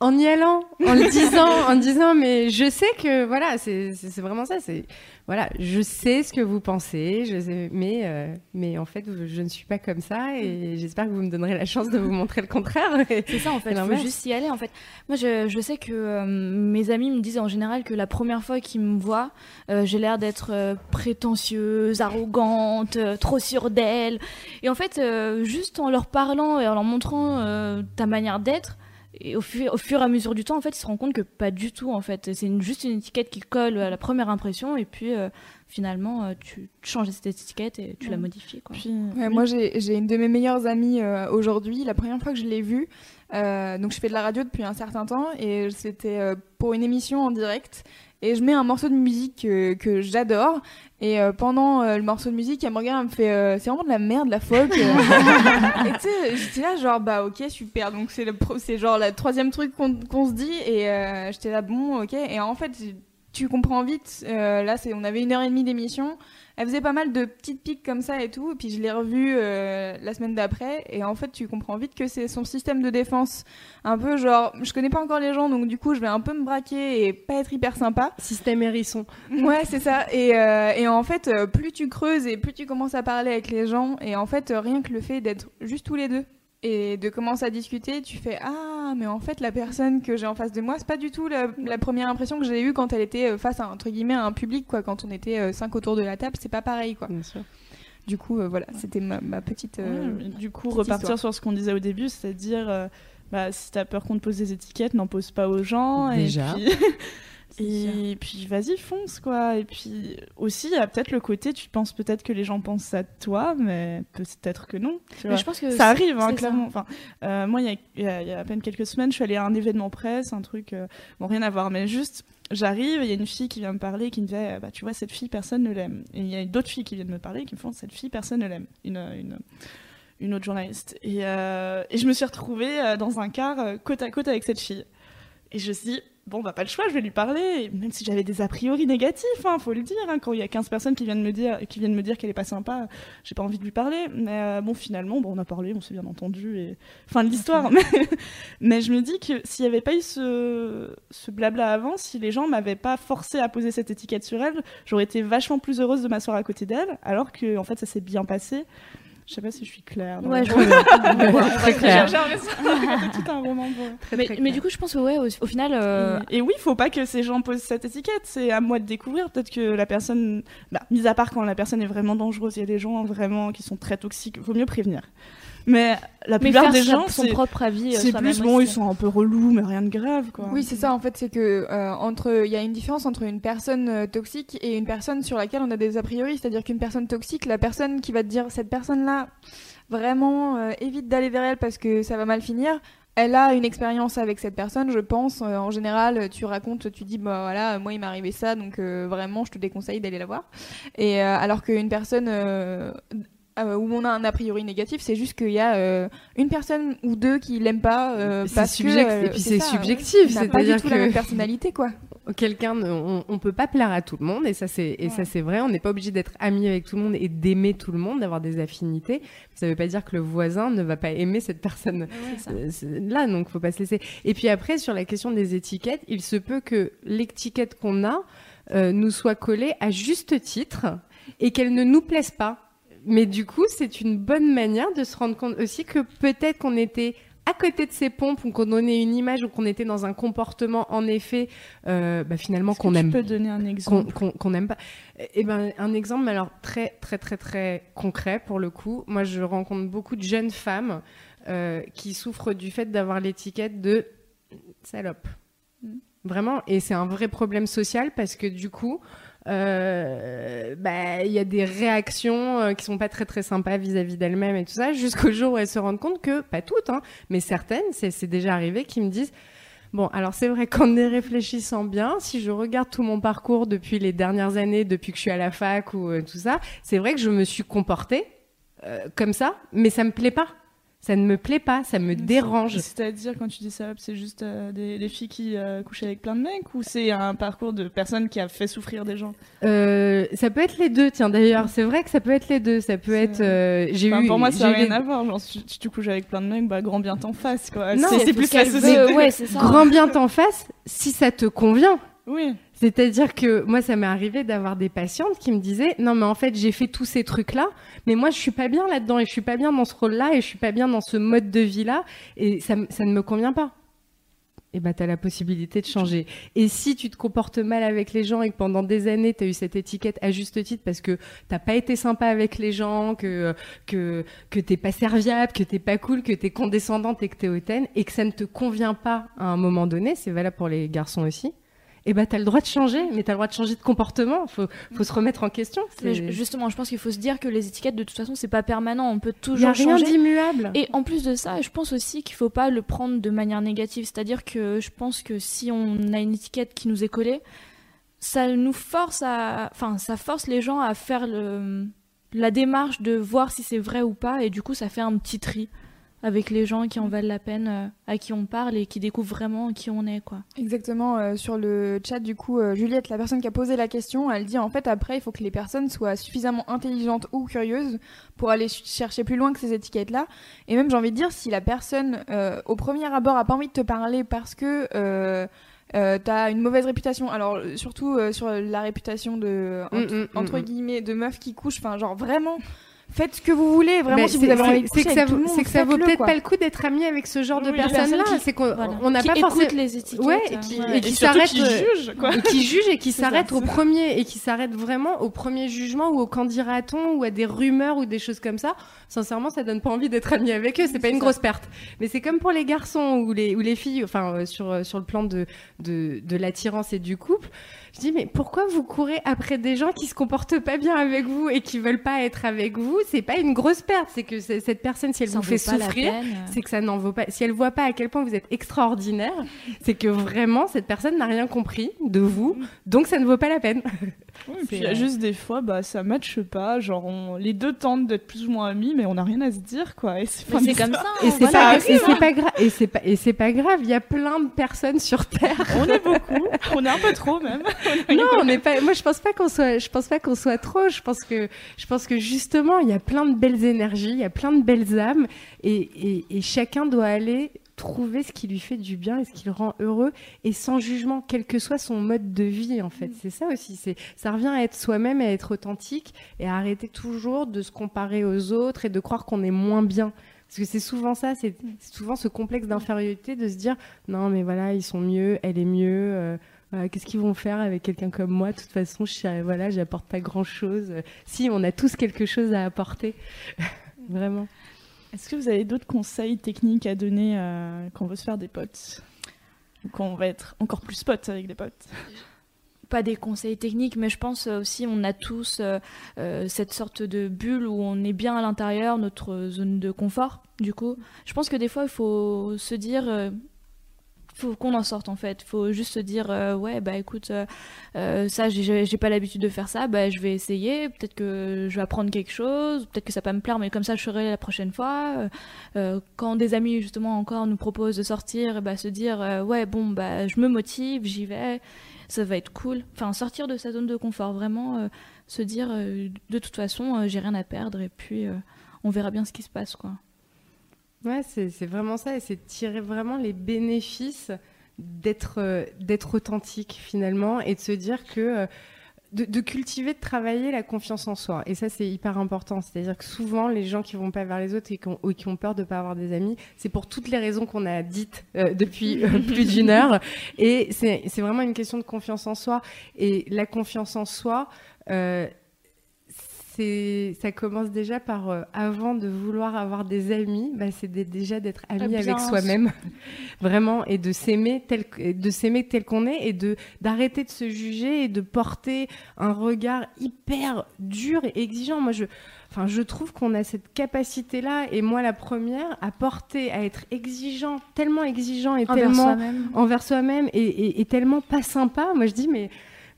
En y allant, en le disant, en disant, mais je sais que voilà, c'est vraiment ça. C'est voilà, je sais ce que vous pensez, je sais, mais euh, mais en fait, je ne suis pas comme ça et j'espère que vous me donnerez la chance de vous montrer le contraire. C'est ça en fait, il faut juste y aller en fait. Moi, je, je sais que euh, mes amis me disent en général que la première fois qu'ils me voient, euh, j'ai l'air d'être prétentieuse, arrogante, trop sûre d'elle. Et en fait, juste en leur parlant et en leur montrant ta manière d'être et au, fur, au fur et à mesure du temps, en fait, ils se rendent compte que pas du tout, en fait. C'est juste une étiquette qui colle à la première impression, et puis euh, finalement, euh, tu changes cette étiquette et tu la modifies. Quoi. Moi, j'ai une de mes meilleures amies euh, aujourd'hui. La première fois que je l'ai vue, donc je fais de la radio depuis un certain temps, et c'était pour une émission en direct et je mets un morceau de musique que j'adore et euh, pendant euh, le morceau de musique, elle me regarde, elle me fait euh, c'est vraiment de la merde, la folk. et tu sais, j'étais là genre bah ok super. Donc c'est le c'est genre le troisième truc qu'on se dit et j'étais là bon ok. Et en fait tu comprends vite. là c'est on avait une heure et demie d'émission elle faisait pas mal de petites piques comme ça et tout. Et puis je l'ai revue euh, la semaine d'après. Et en fait, tu comprends vite que c'est son système de défense. Un peu genre, je connais pas encore les gens, donc du coup, je vais un peu me braquer et pas être hyper sympa. Système hérisson. Ouais, c'est ça. Et, euh, et, en fait, euh, plus tu creuses et plus tu commences à parler avec les gens. Et en fait, rien que le fait d'être juste tous les deux et de commencer à discuter, tu fais ah mais en fait la personne que j'ai en face de moi c'est pas du tout la, première impression que j'ai eue quand elle était euh, face à entre guillemets un public quoi quand on était euh, cinq autour de la table c'est pas pareil quoi. Bien sûr. Du coup euh, voilà c'était ma, petite. du coup repartir sur ce qu'on disait au début c'est-à-dire bah, si t'as peur qu'on te pose des étiquettes, n'en pose pas aux gens. Déjà. Et puis, et puis vas-y, fonce, quoi. Et puis aussi, il y a peut-être le côté, tu penses peut-être que les gens pensent ça de toi, mais peut-être que non. tu Mais vois. je pense que ça arrive, hein, clairement. Enfin, euh, moi, il y a- y, y à peine quelques semaines, je suis allée à un événement presse, un truc, euh, bon, rien à voir, mais juste, j'arrive, il y a une fille qui vient me parler, qui me disait, euh, bah, tu vois, cette fille, personne ne l'aime. Et il y a d'autres filles qui viennent me parler, qui me font, cette fille, personne ne l'aime. Une, une, une autre journaliste. Et, euh, et je me suis retrouvée euh, dans un car côte à côte avec cette fille. Et je me suis dit, bon, bah, pas le choix, je vais lui parler. Même si j'avais des a priori négatifs, hein, faut le dire. hein, quand il y a 15 personnes qui viennent me dire, qui viennent me dire qu'elle est pas sympa, j'ai pas envie de lui parler. Mais euh, bon, finalement, bon, on a parlé, on s'est bien entendu. Et... Fin de l'histoire. mais, mais je me dis que s'il y avait pas eu ce, ce blabla avant, si les gens m'avaient pas forcé à poser cette étiquette sur elle, j'aurais été vachement plus heureuse de m'asseoir à côté d'elle. Alors que, en fait, ça s'est bien passé. Je sais pas si je suis claire. Ouais, je vois. Très clair. J'ai l'impression que c'est tout un roman Très, mais, très mais du coup, je pense que ouais, au, au final, euh, et, oui, faut pas que ces gens posent cette étiquette. C'est à moi de découvrir. Peut-être que la personne, bah, mis à part quand la personne est vraiment dangereuse, il y a des gens vraiment qui sont très toxiques. Vaut mieux prévenir. Mais la mais plupart faire des gens, son c'est propre avis. euh, c'est plus bon, ils sont un peu relous, mais rien de grave, quoi. Oui, c'est ça en fait, c'est que euh, entre il y a une différence entre une personne euh, toxique et une personne sur laquelle on a des a priori, c'est-à-dire qu'une personne toxique, la personne qui va te dire cette personne-là vraiment euh, évite d'aller vers elle parce que ça va mal finir. Elle a une expérience avec cette personne, je pense. Euh, en général, tu racontes, tu dis, bah voilà, moi il m'est arrivé ça, donc euh, vraiment, je te déconseille d'aller la voir. Et euh, alors qu'une personne euh, euh, où on a un a priori négatif, c'est juste qu'il y a euh, une personne ou deux qui l'aiment pas euh, C'est parce subject- euh, et puis c'est subjectif, n'a pas du tout la même personnalité, quoi. quelqu'un, ne- on, on peut pas plaire à tout le monde et ça c'est et ça c'est vrai. On n'est pas obligé d'être ami avec tout le monde et d'aimer tout le monde, d'avoir des affinités. Ça veut pas dire que le voisin ne va pas aimer cette personne c'est- là, donc faut pas se laisser. Et puis après sur la question des étiquettes, il se peut que l'étiquette qu'on a nous soit collée à juste titre et qu'elle ne nous plaise pas. Mais du coup, c'est une bonne manière de se rendre compte aussi que peut-être qu'on était à côté de ces pompes ou qu'on donnait une image ou qu'on était dans un comportement en effet euh, bah, finalement qu'on tu aime peux donner un exemple? qu'on- n'aime pas. Ben un exemple, alors très très très très concret pour le coup. Moi, je rencontre beaucoup de jeunes femmes euh, qui souffrent du fait d'avoir l'étiquette de salope. Vraiment, et c'est un vrai problème social parce que du coup, euh, bah, il y a des réactions euh, qui sont pas très très sympas vis-à-vis d'elles-mêmes et tout ça, jusqu'au jour où elles se rendent compte que, pas toutes, hein, mais certaines, c'est c'est déjà arrivé, qui me disent Bon, alors c'est vrai qu'en y réfléchissant bien, si je regarde tout mon parcours depuis les dernières années, depuis que je suis à la fac ou euh, tout ça, c'est vrai que je me suis comportée euh, comme ça, mais ça me plaît pas. Ça ne me plaît pas, ça me dérange. C'est-à-dire, quand tu dis ça, c'est juste euh, des, des filles qui euh, couchent avec plein de mecs ou c'est un parcours de personnes qui a fait souffrir des gens? Euh, ça peut être les deux, tiens d'ailleurs, c'est vrai que ça peut être les deux. Ça peut être. euh, j'ai Enfin, eu. Pour moi, ça n'a rien des- à voir. Genre, si si tu couches avec plein de mecs, bah, grand bien t'en face, quoi. Non, c'est plus la société. ouais, ça. Grand bien t'en face, si ça te convient. Oui. C'est-à-dire que moi, ça m'est arrivé d'avoir des patientes qui me disaient non, mais en fait, j'ai fait tous ces trucs-là, mais moi, je suis pas bien là-dedans et je suis pas bien dans ce rôle-là et je suis pas bien dans ce mode de vie-là et ça, ça ne me convient pas. Et ben, tu as la possibilité de changer. Et si tu te comportes mal avec les gens et que pendant des années, tu as eu cette étiquette à juste titre parce que t'as pas été sympa avec les gens, que, que, que t'es pas serviable, que t'es pas cool, que t'es condescendante et que t'es hautaine et que ça ne te convient pas à un moment donné, c'est valable pour les garçons aussi, et ben t'as le droit de changer, mais t'as le droit de changer de comportement. Faut, faut se remettre en question. Mais justement, je pense qu'il faut se dire que les étiquettes, de toute façon, c'est pas permanent. On peut Il y toujours a rien changer. d'immuable. Et en plus de ça, je pense aussi qu'il faut pas le prendre de manière négative. C'est-à-dire que je pense que si on a une étiquette qui nous est collée, ça nous force à, enfin, ça force les gens à faire le, la démarche de voir si c'est vrai ou pas, et du coup, ça fait un petit tri avec les gens qui en valent la peine, euh, à qui on parle et qui découvrent vraiment qui on est, quoi. Exactement, euh, sur le chat, du coup, euh, Juliette, la personne qui a posé la question, elle dit en fait après, il faut que les personnes soient suffisamment intelligentes ou curieuses pour aller ch- chercher plus loin que ces étiquettes-là. Et même, j'ai envie de dire, si la personne, euh, au premier abord, a pas envie de te parler parce que euh, euh, t'as une mauvaise réputation, alors surtout euh, sur la réputation de, entre, Mm, mm, mm, entre mm. guillemets, de meufs qui couchent, enfin, genre vraiment. Faites ce que vous voulez. Vraiment, Mais si vous c'est- avez envie de c'est- que ça tout vaut, le monde, c'est que ça vaut faites-le, peut-être pas le coup d'être ami avec ce genre de Oui, personnes-là. C'est qu'on Voilà. on n'a pas écoutent forcément les étiquettes. Ouais, euh, et qui, ouais. et qui quoi. et qui et s'arrêtent au premier et qui s'arrêtent vraiment au premier jugement ou au qu'en dira-t-on ou à des rumeurs ou des choses comme ça. Sincèrement, ça donne pas envie d'être ami avec eux. C'est pas une grosse perte. Mais c'est comme pour les garçons ou les ou les filles. Enfin, euh, sur euh, sur le plan de de, de l'attirance et du couple. Je dis mais pourquoi vous courez après des gens qui se comportent pas bien avec vous et qui veulent pas être avec vous? C'est pas une grosse perte. C'est que cette personne, si elle Ça vous fait souffrir, c'est que ça n'en vaut pas. Si elle voit pas à quel point vous êtes extraordinaire, c'est que vraiment cette personne n'a rien compris de vous, donc ça ne vaut pas la peine. Oui, et puis il y a juste des fois, bah, ça matche pas. Genre, on- les deux tentent d'être plus ou moins amis, mais on n'a rien à se dire, quoi. Et c'est comme ça. Et c'est voilà. pas, et c'est pas grave. Et c'est pas, et c'est pas grave. Il y a plein de personnes sur Terre. On est beaucoup. on est un peu trop, même. non, on n'est pas. Moi, je pense pas qu'on soit. Je pense pas qu'on soit trop. Je pense que. Je pense que justement, il y a plein de belles énergies. Il y a plein de belles âmes. Et, et, et chacun doit aller trouver ce qui lui fait du bien et ce qui le rend heureux et sans jugement, quel que soit son mode de vie en fait. C'est ça aussi. C'est ça revient à être soi-même, à être authentique et à arrêter toujours de se comparer aux autres et de croire qu'on est moins bien. Parce que c'est souvent ça, c'est c'est souvent ce complexe d'infériorité de se dire non mais voilà ils sont mieux, elle est mieux. euh, voilà, Qu'est-ce qu'ils vont faire avec quelqu'un comme moi? De toute façon, je voilà, j'apporte pas grand-chose. Euh, Si, on a tous quelque chose à apporter, vraiment. Est-ce que vous avez d'autres conseils techniques à donner euh, quand on veut se faire des potes quand on va être encore plus potes avec des potes? Pas des conseils techniques, mais je pense euh, aussi on a tous euh, cette sorte de bulle où on est bien à l'intérieur, notre zone de confort. Du coup, je pense que des fois il faut se dire, faut qu'on en sorte en fait. Faut juste se dire, euh, ouais bah écoute, euh, euh, ça j'ai pas l'habitude de faire ça, bah je vais essayer. Peut-être que je vais apprendre quelque chose, peut-être que ça va me plaire, mais comme ça je ferai la prochaine fois. Euh, quand des amis justement encore nous proposent de sortir, bah se dire, ouais bon bah je me motive, j'y vais ça va être cool. Enfin, sortir de sa zone de confort, vraiment se dire de toute façon, j'ai rien à perdre et puis on verra bien ce qui se passe, quoi. Ouais, c'est vraiment ça, et c'est tirer vraiment les bénéfices d'être euh, d'être authentique finalement, et de se dire que euh, de, de cultiver, de travailler la confiance en soi. Et ça, c'est hyper important. C'est-à-dire que souvent, les gens qui vont pas vers les autres et qui ont, ou qui ont peur de pas avoir des amis, c'est pour toutes les raisons qu'on a dites euh, depuis euh, plus d'une heure. Et c'est c'est vraiment une question de confiance en soi. Et la confiance en soi, euh, c'est ça commence déjà par euh, avant de vouloir avoir des amis, bah, c'est déjà d'être ami avec soi-même, vraiment, et de s'aimer tel de s'aimer tel qu'on est et de d'arrêter de se juger et de porter un regard hyper dur et exigeant. Moi, je Enfin, je trouve qu'on a cette capacité-là, et moi la première, à porter, à être exigeant, tellement exigeant et Envers tellement soi-même. envers soi-même et, et- et tellement pas sympa. Moi, je dis, mais,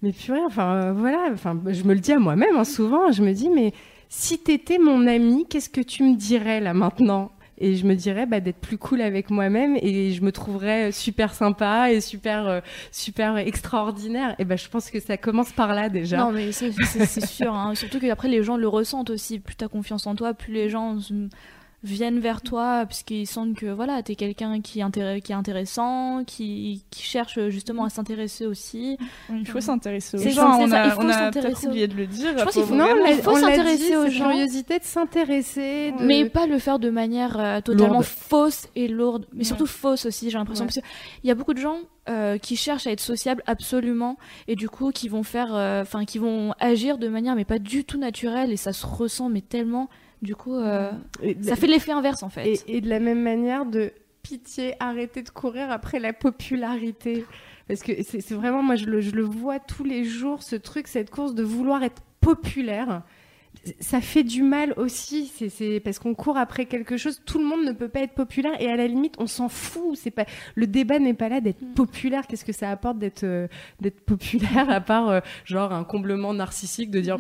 mais purée, enfin, euh, voilà, enfin, je me le dis à moi-même hein, souvent, je me dis, mais si t'étais mon ami, qu'est-ce que tu me dirais là maintenant? Et je me dirais bah, d'être plus cool avec moi-même et je me trouverais super sympa et super euh, super extraordinaire et ben je pense que ça commence par là déjà Non, mais c'est sûr. hein. Surtout qu'après, les gens le ressentent aussi. Plus tu as confiance en toi, plus les gens viennent vers toi, puisqu'ils sentent que voilà, tu es quelqu'un qui, qui est intéressant, qui, qui cherche justement à s'intéresser aussi. Il faut s'intéresser aux gens. On a, il faut on a s'intéresser peut-être aux- oublié de le dire. Je pense qu'il faut- non, vraiment- l'a- faut s'intéresser aux gens. curiosité de s'intéresser de... Mais pas le faire de manière euh, totalement Lourde. fausse et lourde, mais surtout fausse aussi, j'ai l'impression. Ouais. Parce qu'il y a beaucoup de gens euh, qui cherchent à être sociables absolument, et du coup qui vont faire, euh, enfin qui vont agir de manière mais pas du tout naturelle, et ça se ressent mais tellement. Du coup, euh, ça fait l'effet inverse en fait. Et, et de la même manière, de pitié, arrêter de courir après la popularité. Parce que c'est vraiment, moi, je le, je le vois tous les jours, ce truc, cette course de vouloir être populaire. Ça fait du mal aussi, c'est- c'est parce qu'on court après quelque chose. Tout le monde ne peut pas être populaire et à la limite, on s'en fout. C'est pas le débat n'est pas là d'être populaire. Qu'est-ce que ça apporte d'être euh, d'être populaire à part euh, genre un comblement narcissique de dire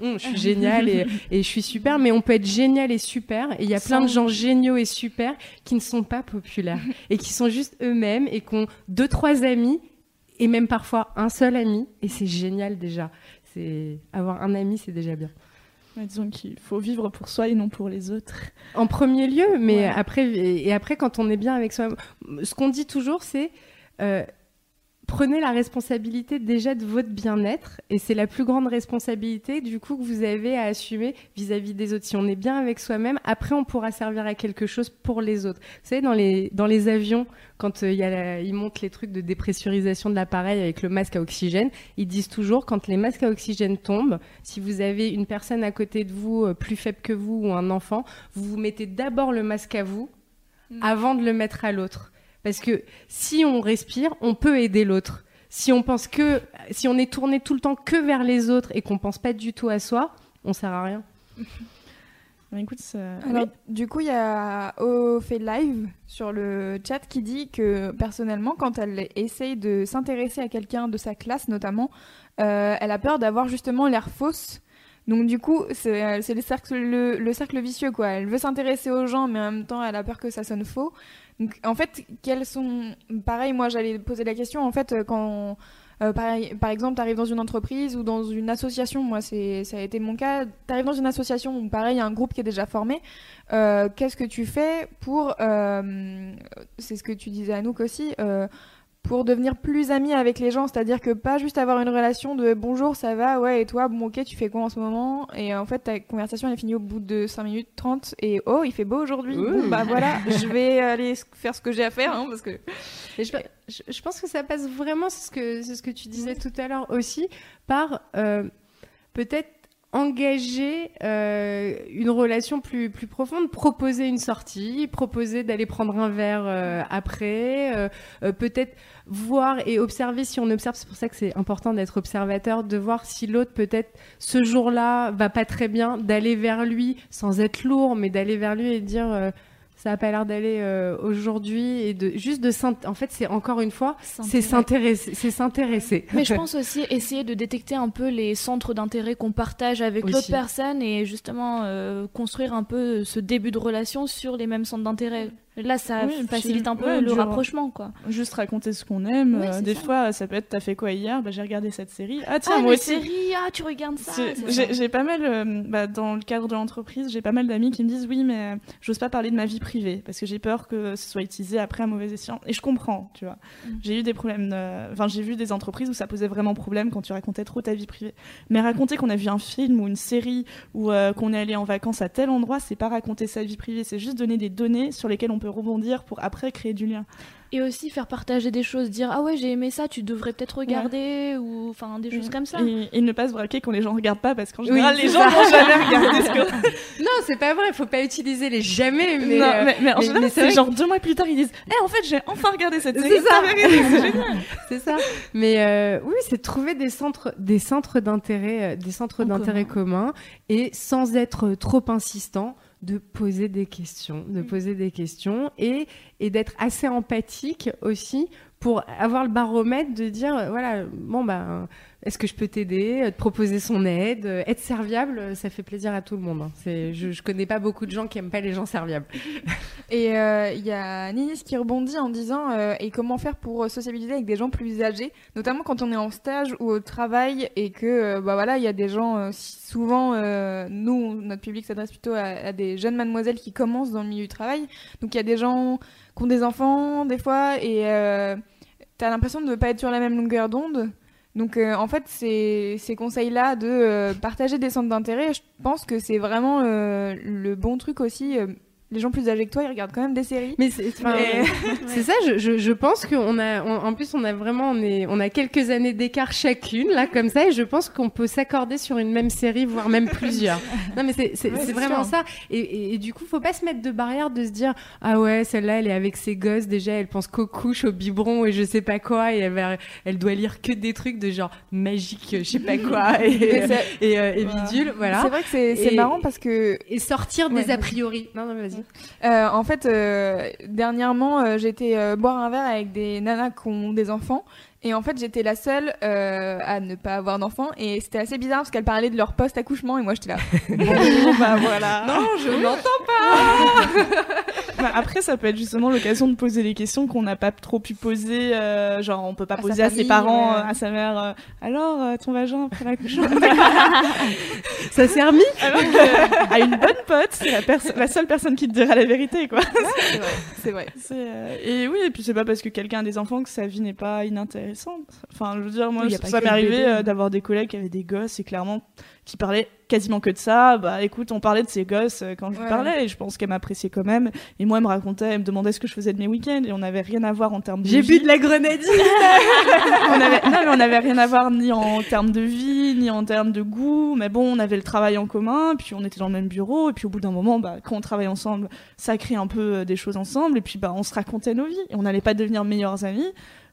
Hum, je suis génial et, et je suis super, mais on peut être génial et super. Et il y a plein de gens géniaux et super qui ne sont pas populaires et qui sont juste eux-mêmes et qui ont deux, trois amis et même parfois un seul ami. Et c'est génial déjà. C'est avoir un ami, c'est déjà bien. Disons qu'il faut vivre pour soi et non pour les autres. En premier lieu, mais Ouais. après et après quand on est bien avec soi, ce qu'on dit toujours, c'est euh, prenez la responsabilité déjà de votre bien-être et c'est la plus grande responsabilité du coup que vous avez à assumer vis-à-vis des autres. Si on est bien avec soi-même, après on pourra servir à quelque chose pour les autres. Vous savez, dans les, dans les avions, quand euh, il y a ils montent les trucs de dépressurisation de l'appareil avec le masque à oxygène, ils disent toujours quand les masques à oxygène tombent, si vous avez une personne à côté de vous euh, plus faible que vous ou un enfant, vous vous mettez d'abord le masque à vous mm. avant de le mettre à l'autre. Parce que si on respire, on peut aider l'autre. Si on pense que, si on est tourné tout le temps que vers les autres et qu'on pense pas du tout à soi, on sert à rien. Bah, écoute, Alors, du coup, il y a Ophélie Live sur le chat qui dit que personnellement, quand elle essaye de s'intéresser à quelqu'un de sa classe, notamment, euh, elle a peur d'avoir justement l'air fausse. Donc du coup, c'est le cercle, le cercle vicieux, quoi. Elle veut s'intéresser aux gens, mais en même temps, elle a peur que ça sonne faux en fait, quels sont. Pareil, moi, j'allais poser la question. En fait, quand. Euh, par, exemple, tu arrives dans une entreprise ou dans une association, moi ça a été mon cas, tu arrives dans une association où pareil, il y a un groupe qui est déjà formé, euh, qu'est-ce que tu fais pour, euh, c'est ce que tu disais à nous aussi, pour devenir plus ami avec les gens, c'est-à-dire que pas juste avoir une relation de bonjour, ça va, ouais, et toi, bon, ok, tu fais quoi en ce moment? Et en fait, ta conversation, elle est finie au bout de 5 minutes 30, et oh, il fait beau aujourd'hui, bon, bah voilà, je vais aller faire ce que j'ai à faire, hein, parce que. je, pense que ça passe vraiment, c'est ce que, ce que tu disais tout à l'heure aussi, par euh, peut-être engager euh, une relation plus, plus profonde, proposer une sortie, proposer d'aller prendre un verre euh, après, euh, peut-être voir et observer si on observe, c'est pour ça que c'est important d'être observateur, de voir si l'autre peut-être ce jour-là va pas très bien, d'aller vers lui sans être lourd, mais d'aller vers lui et dire ça a pas l'air d'aller euh, aujourd'hui et de juste de en fait c'est encore une fois c'est s'intéresser. c'est s'intéresser. Mais je pense aussi essayer de détecter un peu les centres d'intérêt qu'on partage avec l'autre personne et justement euh, construire un peu ce début de relation sur les mêmes centres d'intérêt Là, ça facilite un peu le rapprochement, quoi. Juste raconter ce qu'on aime. Euh, des fois, ça peut être t'as fait quoi hier? Bah, J'ai regardé cette série. Ah, tiens, ah, moi aussi. Série, ah, tu regardes ça. J'ai pas mal, euh, bah, dans le cadre de l'entreprise, j'ai pas mal d'amis qui me disent oui, mais j'ose pas parler de ma vie privée parce que j'ai peur que ce soit utilisé après à mauvais escient. Et je comprends, tu vois. Mm. J'ai eu des problèmes. Enfin, j'ai vu des entreprises où ça posait vraiment problème quand tu racontais trop ta vie privée. Mais raconter qu'on a vu un film ou une série ou euh, qu'on est allé en vacances à tel endroit, c'est pas raconter sa vie privée, c'est juste donner des données sur lesquelles on peut rebondir pour après créer du lien. Et aussi faire partager des choses, dire ah ouais j'ai aimé ça, tu devrais peut-être regarder ou enfin des choses comme ça. Et, ne pas se braquer quand les gens regardent pas parce qu'en général les gens vont jamais regarder ce que. non c'est pas vrai, faut pas utiliser les jamais. Mais, mais, en général c'est genre deux mois plus tard ils disent eh en fait j'ai enfin regardé cette série. C'est ça. c'est génial. c'est ça. Mais euh, oui c'est trouver des centres des centres d'intérêt euh, des centres d'intérêt communs et sans être trop insistant de poser des questions, de poser des questions et, et d'être assez empathique aussi pour avoir le baromètre de dire voilà bon ben est-ce que je peux t'aider, euh, te proposer son aide, euh, être serviable, euh, ça fait plaisir à tout le monde. Hein. Je, je connais pas beaucoup de gens qui aiment pas les gens serviables. Et il y a Ninis qui rebondit en disant et comment faire pour sociabiliser avec des gens plus âgés, notamment quand on est en stage ou au travail et que bah voilà il y a des gens souvent nous notre public s'adresse plutôt à, à, des jeunes mademoiselles qui commencent dans le milieu du travail, donc il y a des gens qui ont des enfants des fois et tu as l'impression de ne pas être sur la même longueur d'onde. Donc euh, en fait, ces, conseils-là de euh, partager des centres d'intérêt, je pense que c'est vraiment euh, le bon truc aussi les gens plus âgés que toi, ils regardent quand même des séries. Mais c'est ça, je, je, je pense qu'on a, en plus, on a vraiment, on, est, on a quelques années d'écart chacune, là, comme ça, et je pense qu'on peut s'accorder sur une même série, voire même plusieurs. non, mais c'est vraiment ça. Et, et, du coup, faut pas se mettre de barrière de se dire, ah ouais, celle-là, elle est avec ses gosses, déjà, elle pense qu'aux couches, au biberon et je sais pas quoi, et elle, elle doit lire que des trucs de genre magique, je sais pas quoi, et, et, euh, et, bidule, voilà. C'est vrai que c'est marrant parce que. Et sortir des a priori. Non, non, vas-y. Euh, en fait, euh, dernièrement, euh, j'étais boire un verre avec des nanas qui ont des enfants. Et en fait, j'étais la seule à ne pas avoir d'enfants. Et c'était assez bizarre parce qu'elles parlaient de leur post-accouchement. Et moi, j'étais là. bon, bah voilà. Non, je n'entends pas. bah, après, ça peut être justement l'occasion de poser les questions qu'on n'a pas trop pu poser. genre, on peut pas poser à ses parents, à sa mère. alors, ton vagin après l'accouchement Ça s'est remis Alors que, à une bonne pote, c'est la, seule personne qui te dira la vérité, quoi. c'est vrai. Vrai. Euh, et oui, et puis c'est pas parce que quelqu'un a des enfants que sa vie n'est pas inintéressante. Enfin, je veux dire, moi, Oui, ça, m'est arrivé euh, d'avoir des collègues qui avaient des gosses et clairement qui parlaient quasiment que de ça. Bah écoute, on parlait de ces gosses euh, quand je Ouais. parlais et je pense qu'elle m'appréciait quand même. Et moi, elle me racontait, elle me demandait ce que je faisais de mes week-ends et on n'avait rien à voir en termes de J'ai bu de la grenadine on avait, non, mais on n'avait rien à voir ni en termes de vie, ni en termes de goût. Mais bon, on avait le travail en commun, puis on était dans le même bureau. Et puis au bout d'un moment, bah, quand on travaille ensemble, ça crée un peu euh, des choses ensemble. Et puis bah, on se racontait nos vies. Et on n'allait pas devenir meilleurs amis,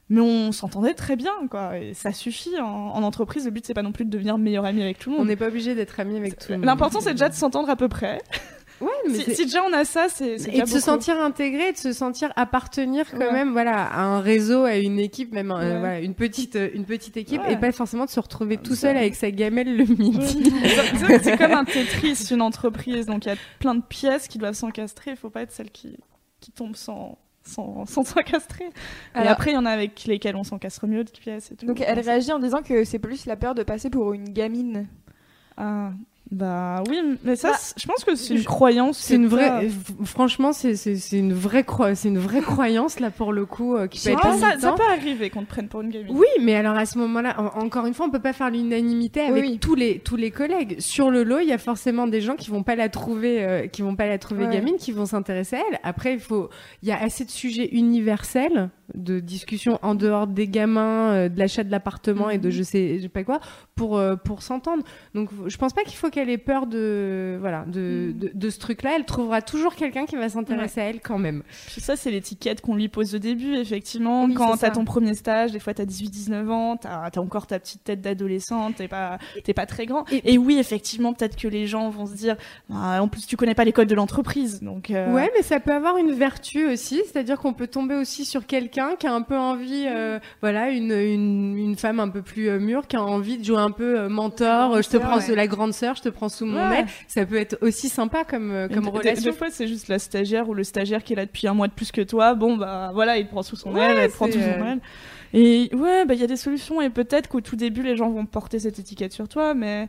mais on s'entendait très bien. Quoi. Et ça suffit. En, en entreprise, le but, c'est pas non plus de devenir meilleur ami avec tout le On monde. n'est pas obligé d'être amis avec tout le monde. L'important, c'est déjà de s'entendre à peu près. Ouais, mais Si, déjà on a ça, c'est et déjà de se sentir intégré, de se sentir appartenir quand Ouais. même, voilà, à un réseau, à une équipe, même euh, voilà, une petite, euh, une petite équipe, et pas forcément de se retrouver tout seul avec sa gamelle le midi. C'est comme un Tetris, une entreprise. Donc il y a plein de pièces qui doivent s'encastrer. Il faut pas être celle qui, qui tombe sans sans sans s'encastrer. Et après, il y en a avec lesquelles on s'encastre mieux de pièces et tout. Donc elle réagit en disant que c'est plus la peur de passer pour une gamine. Ah, bah oui, mais ça, Bah, je pense que c'est une je- croyance. C'est une vraie, franchement, c'est une vraie croi- c'est une vraie croyance là pour le coup euh, qui peut être Ah, ça, ça peut arriver qu'on te prenne pour une gamine. Oui, mais alors à ce moment-là, en- encore une fois, on peut pas faire l'unanimité avec Oui, tous les tous les collègues. Sur le lot, il y a forcément des gens qui vont pas la trouver, euh, qui vont pas la trouver Ouais. gamine, qui vont s'intéresser à elle. Après, il faut, il y a assez de sujets universels de discussion en dehors des gamins, euh, de l'achat de l'appartement et de je sais, je sais pas quoi, pour euh, pour s'entendre. Donc, je pense pas qu'il faut qu'elle ait peur de voilà de de, de ce truc-là. Elle trouvera toujours quelqu'un qui va s'intéresser à elle quand même. Puis ça, c'est l'étiquette qu'on lui pose au début, effectivement. Oui, Quand t'as ton premier stage, des fois t'as 18-19 ans, t'as as encore ta petite tête d'adolescente, t'es pas, pas très grand. Et, oui, effectivement, peut-être que les gens vont se dire, Ah, en plus, tu connais pas les codes de l'entreprise. Donc, euh, Ouais, mais ça peut avoir une vertu aussi, c'est-à-dire qu'on peut tomber aussi sur quelqu'un qui a un peu envie, euh, voilà, une, une, une femme un peu plus euh, mûre qui a envie de jouer un peu mentor, euh, je te prends ouais. la grande sœur, je te prends sous mon Ouais. aile. Ça peut être aussi sympa comme, euh, comme relation. Des fois, c'est juste la stagiaire ou le stagiaire qui est là depuis un mois de plus que toi. Bon, bah voilà, il te prend sous son aile, elle prend sous son euh, aile. Et ouais, bah il y a des solutions et peut-être qu'au tout début, les gens vont porter cette étiquette sur toi, mais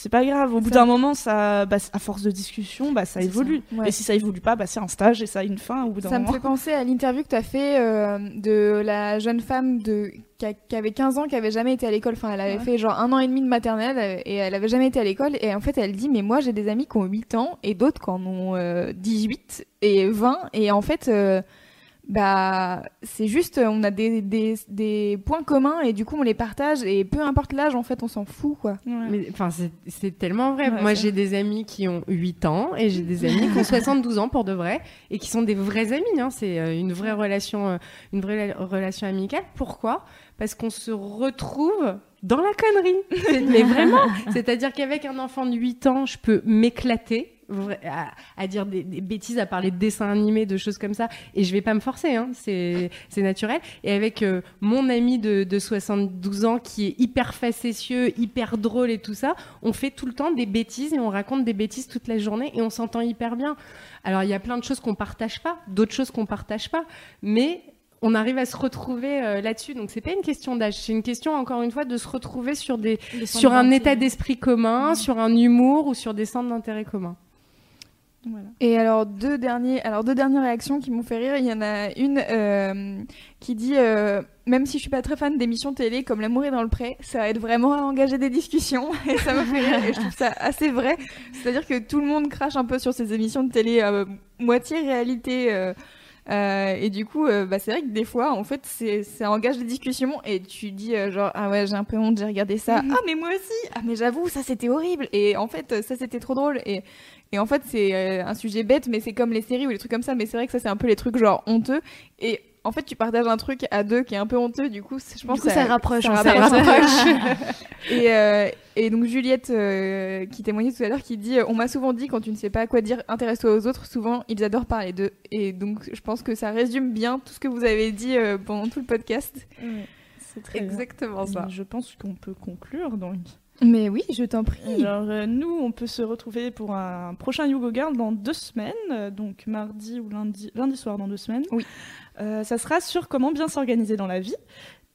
c'est pas grave. Au bout d'un moment, ça, bah, à force de discussion, bah ça évolue. ça, ouais. Et si ça évolue pas, bah c'est un stage et ça a une fin au bout d'un Ça me moment. fait penser à l'interview que tu as fait euh, de la jeune femme de, qui, a- qui avait 15 ans, qui avait jamais été à l'école. Enfin, elle avait Ouais. fait genre un an et demi de maternelle euh, et elle avait jamais été à l'école. Et en fait, elle dit Mais moi, j'ai des amis qui ont 8 ans et d'autres qui en ont euh, 18 et 20. Et en fait, euh, bah, c'est juste, on a des, des, des points communs et du coup, on les partage. Et peu importe l'âge, en fait, on s'en fout, quoi. Ouais. Mais enfin, c'est- c'est tellement vrai. Ouais, Moi, j'ai des amis qui ont 8 ans et j'ai des amis qui ont 72 ans pour de vrai et qui sont des vrais amis. Hein. C'est euh, une vraie relation, euh, une vraie relation amicale. Pourquoi? Parce qu'on se retrouve dans la connerie. Mais vraiment, c'est-à-dire qu'avec un enfant de 8 ans, je peux m'éclater. À, à dire des, des bêtises, à parler de dessins animés, de choses comme ça, et je vais pas me forcer, hein, c'est naturel. Et avec euh, mon ami de, de 72 ans qui est hyper facétieux, hyper drôle et tout ça, on fait tout le temps des bêtises et on raconte des bêtises toute la journée et on s'entend hyper bien. Alors il y a plein de choses qu'on partage pas, d'autres choses qu'on partage pas, mais on arrive à se retrouver euh, là-dessus. Donc c'est pas une question d'âge, c'est une question encore une fois de se retrouver sur des sur un état d'esprit commun, sur un humour ou sur des centres d'intérêt commun. Voilà. Et alors deux derniers, alors deux dernières réactions qui m'ont fait rire. Il y en a une euh, qui dit euh, même si je suis pas très fan d'émissions télé comme L'amour est dans le pré, ça aide vraiment à engager des discussions et ça me fait rire et je trouve ça assez vrai. C'est-à-dire que tout le monde crache un peu sur ces émissions de télé euh, moitié réalité. euh, et du coup, euh, bah, c'est vrai que des fois, en fait, ça engage des discussions et tu dis euh, genre ah ouais j'ai un peu honte, j'ai regardé ça. ah mais moi aussi. Ah mais j'avoue ça c'était horrible. Et en fait ça c'était trop drôle. Et et en fait, c'est euh, un sujet bête, mais c'est comme les séries ou les trucs comme ça. Mais c'est vrai que ça, c'est un peu les trucs genre honteux. Et en fait, tu partages un truc à deux qui est un peu honteux. Du coup, c'est- je pense Du coup, que ça rapproche, Ça fait. rapproche. et, euh, et donc, Juliette, euh, qui témoignait tout à l'heure, qui dit On m'a souvent dit, quand tu ne sais pas quoi dire, intéresse-toi aux autres. Souvent, ils adorent parler d'eux. Et donc, je pense que ça résume bien tout ce que vous avez dit euh, pendant tout le podcast. C'est très bien. Exactement ça. Je pense qu'on peut conclure donc. Mais oui, je t'en prie. Alors, euh, nous, on peut se retrouver pour un prochain Yugo Girl dans deux semaines, euh, donc mardi ou lundi, lundi soir dans deux semaines. Oui. Euh, ça sera sur comment bien s'organiser dans la vie.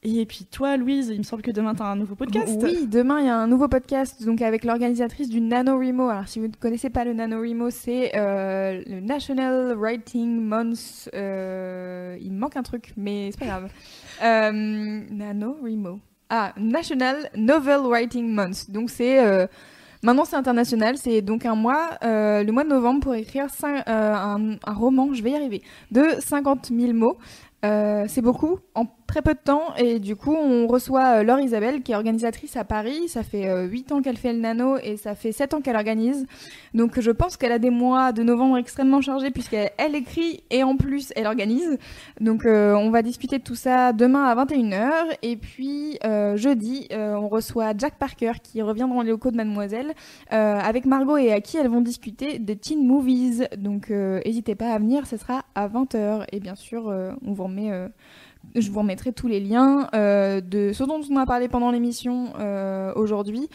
Et puis toi, Louise, il me semble que demain, tu as un nouveau podcast. Oui, demain, il y a un nouveau podcast donc avec l'organisatrice du NaNoWriMo. Alors, si vous ne connaissez pas le NaNoWriMo, c'est euh, le National Writing Month. Euh, il me manque un truc, mais c'est pas grave. Euh, NaNoWriMo. Ah, National Novel Writing Month. Donc, c'est. Euh, maintenant, c'est international. C'est donc un mois, le mois de novembre, pour écrire un, un, roman, je vais y arriver, de 50 000 mots. Euh, c'est beaucoup en très peu de temps et du coup on reçoit euh, Laure Isabelle qui est organisatrice à Paris. Ça fait euh, 8 ans qu'elle fait le nano et ça fait 7 ans qu'elle organise. Donc je pense qu'elle a des mois de novembre extrêmement chargés puisqu'elle elle écrit et en plus elle organise. Donc euh, on va discuter de tout ça demain à 21h et puis jeudi on reçoit Jack Parker qui revient dans les locaux de Mademoiselle avec Margot et Aki. Elles vont discuter de teen movies. Donc n'hésitez pas à venir, ce sera à 20h et bien sûr on vous euh, je vous remettrai tous les liens euh, de ce dont on a parlé pendant l'émission euh, aujourd'hui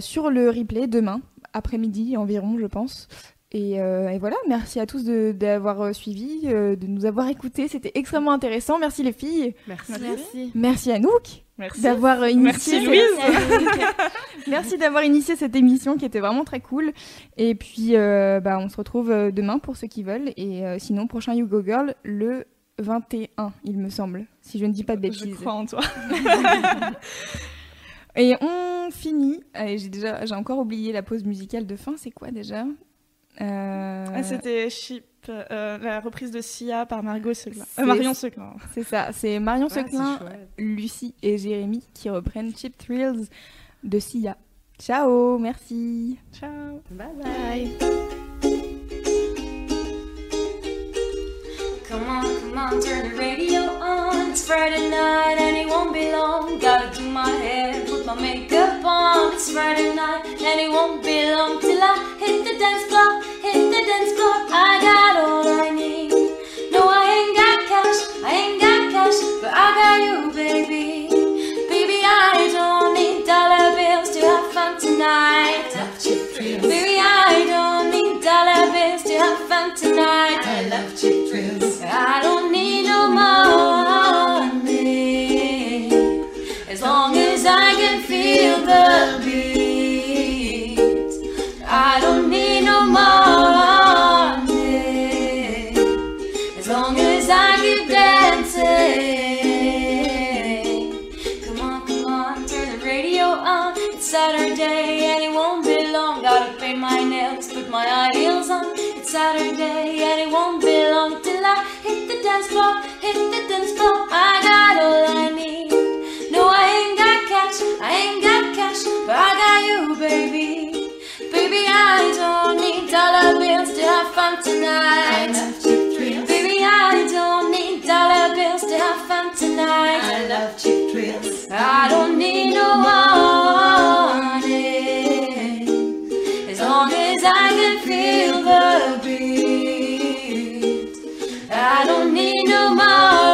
sur le replay demain, après-midi environ, je pense. Et, voilà, merci à tous d'avoir suivi, de nous avoir écoutés. C'était extrêmement intéressant. Merci les filles. Merci. Merci, merci Anouk d'avoir initié. Merci Louise. merci d'avoir initié cette émission qui était vraiment très cool. Et puis, bah, on se retrouve demain pour ceux qui veulent. Et sinon, prochain You Go Girl le 21, il me semble, si je ne dis pas de bêtises. Je crois en toi. Et on finit. J'ai déjà, j'ai encore oublié la pause musicale de fin. C'est quoi déjà? Euh, ah, C'était Chip, euh, la reprise de Sia par Margot Seclin. Euh, Marion Seclin. C'est ça. C'est Marion ah, Seclin, Lucie et Jérémy qui reprennent Chip Thrills de Sia. Ciao, merci. Ciao. Bye bye. Come on, come on, turn the radio on. It's Friday night and it won't be long. Gotta do my hair, put my makeup on. It's Friday night and it won't be long till I hit the dance floor, hit the dance floor. I got all I need. No, I ain't got cash, I ain't got cash, but I got you, baby. Baby, I don't need dollar bills to have fun tonight. Baby, I don't have fun tonight. I love cheap thrills. I don't need no money as long as I can feel the beat. I don't need no money Saturday and it won't be long till I hit the dance floor, hit the dance floor. I got all I need. No, I ain't got cash, I ain't got cash, but I got you, baby. Baby, I don't need dollar bills to have fun tonight. Baby, I don't need dollar bills to have fun tonight. I love cheap thrills. I don't need no money I don't need no money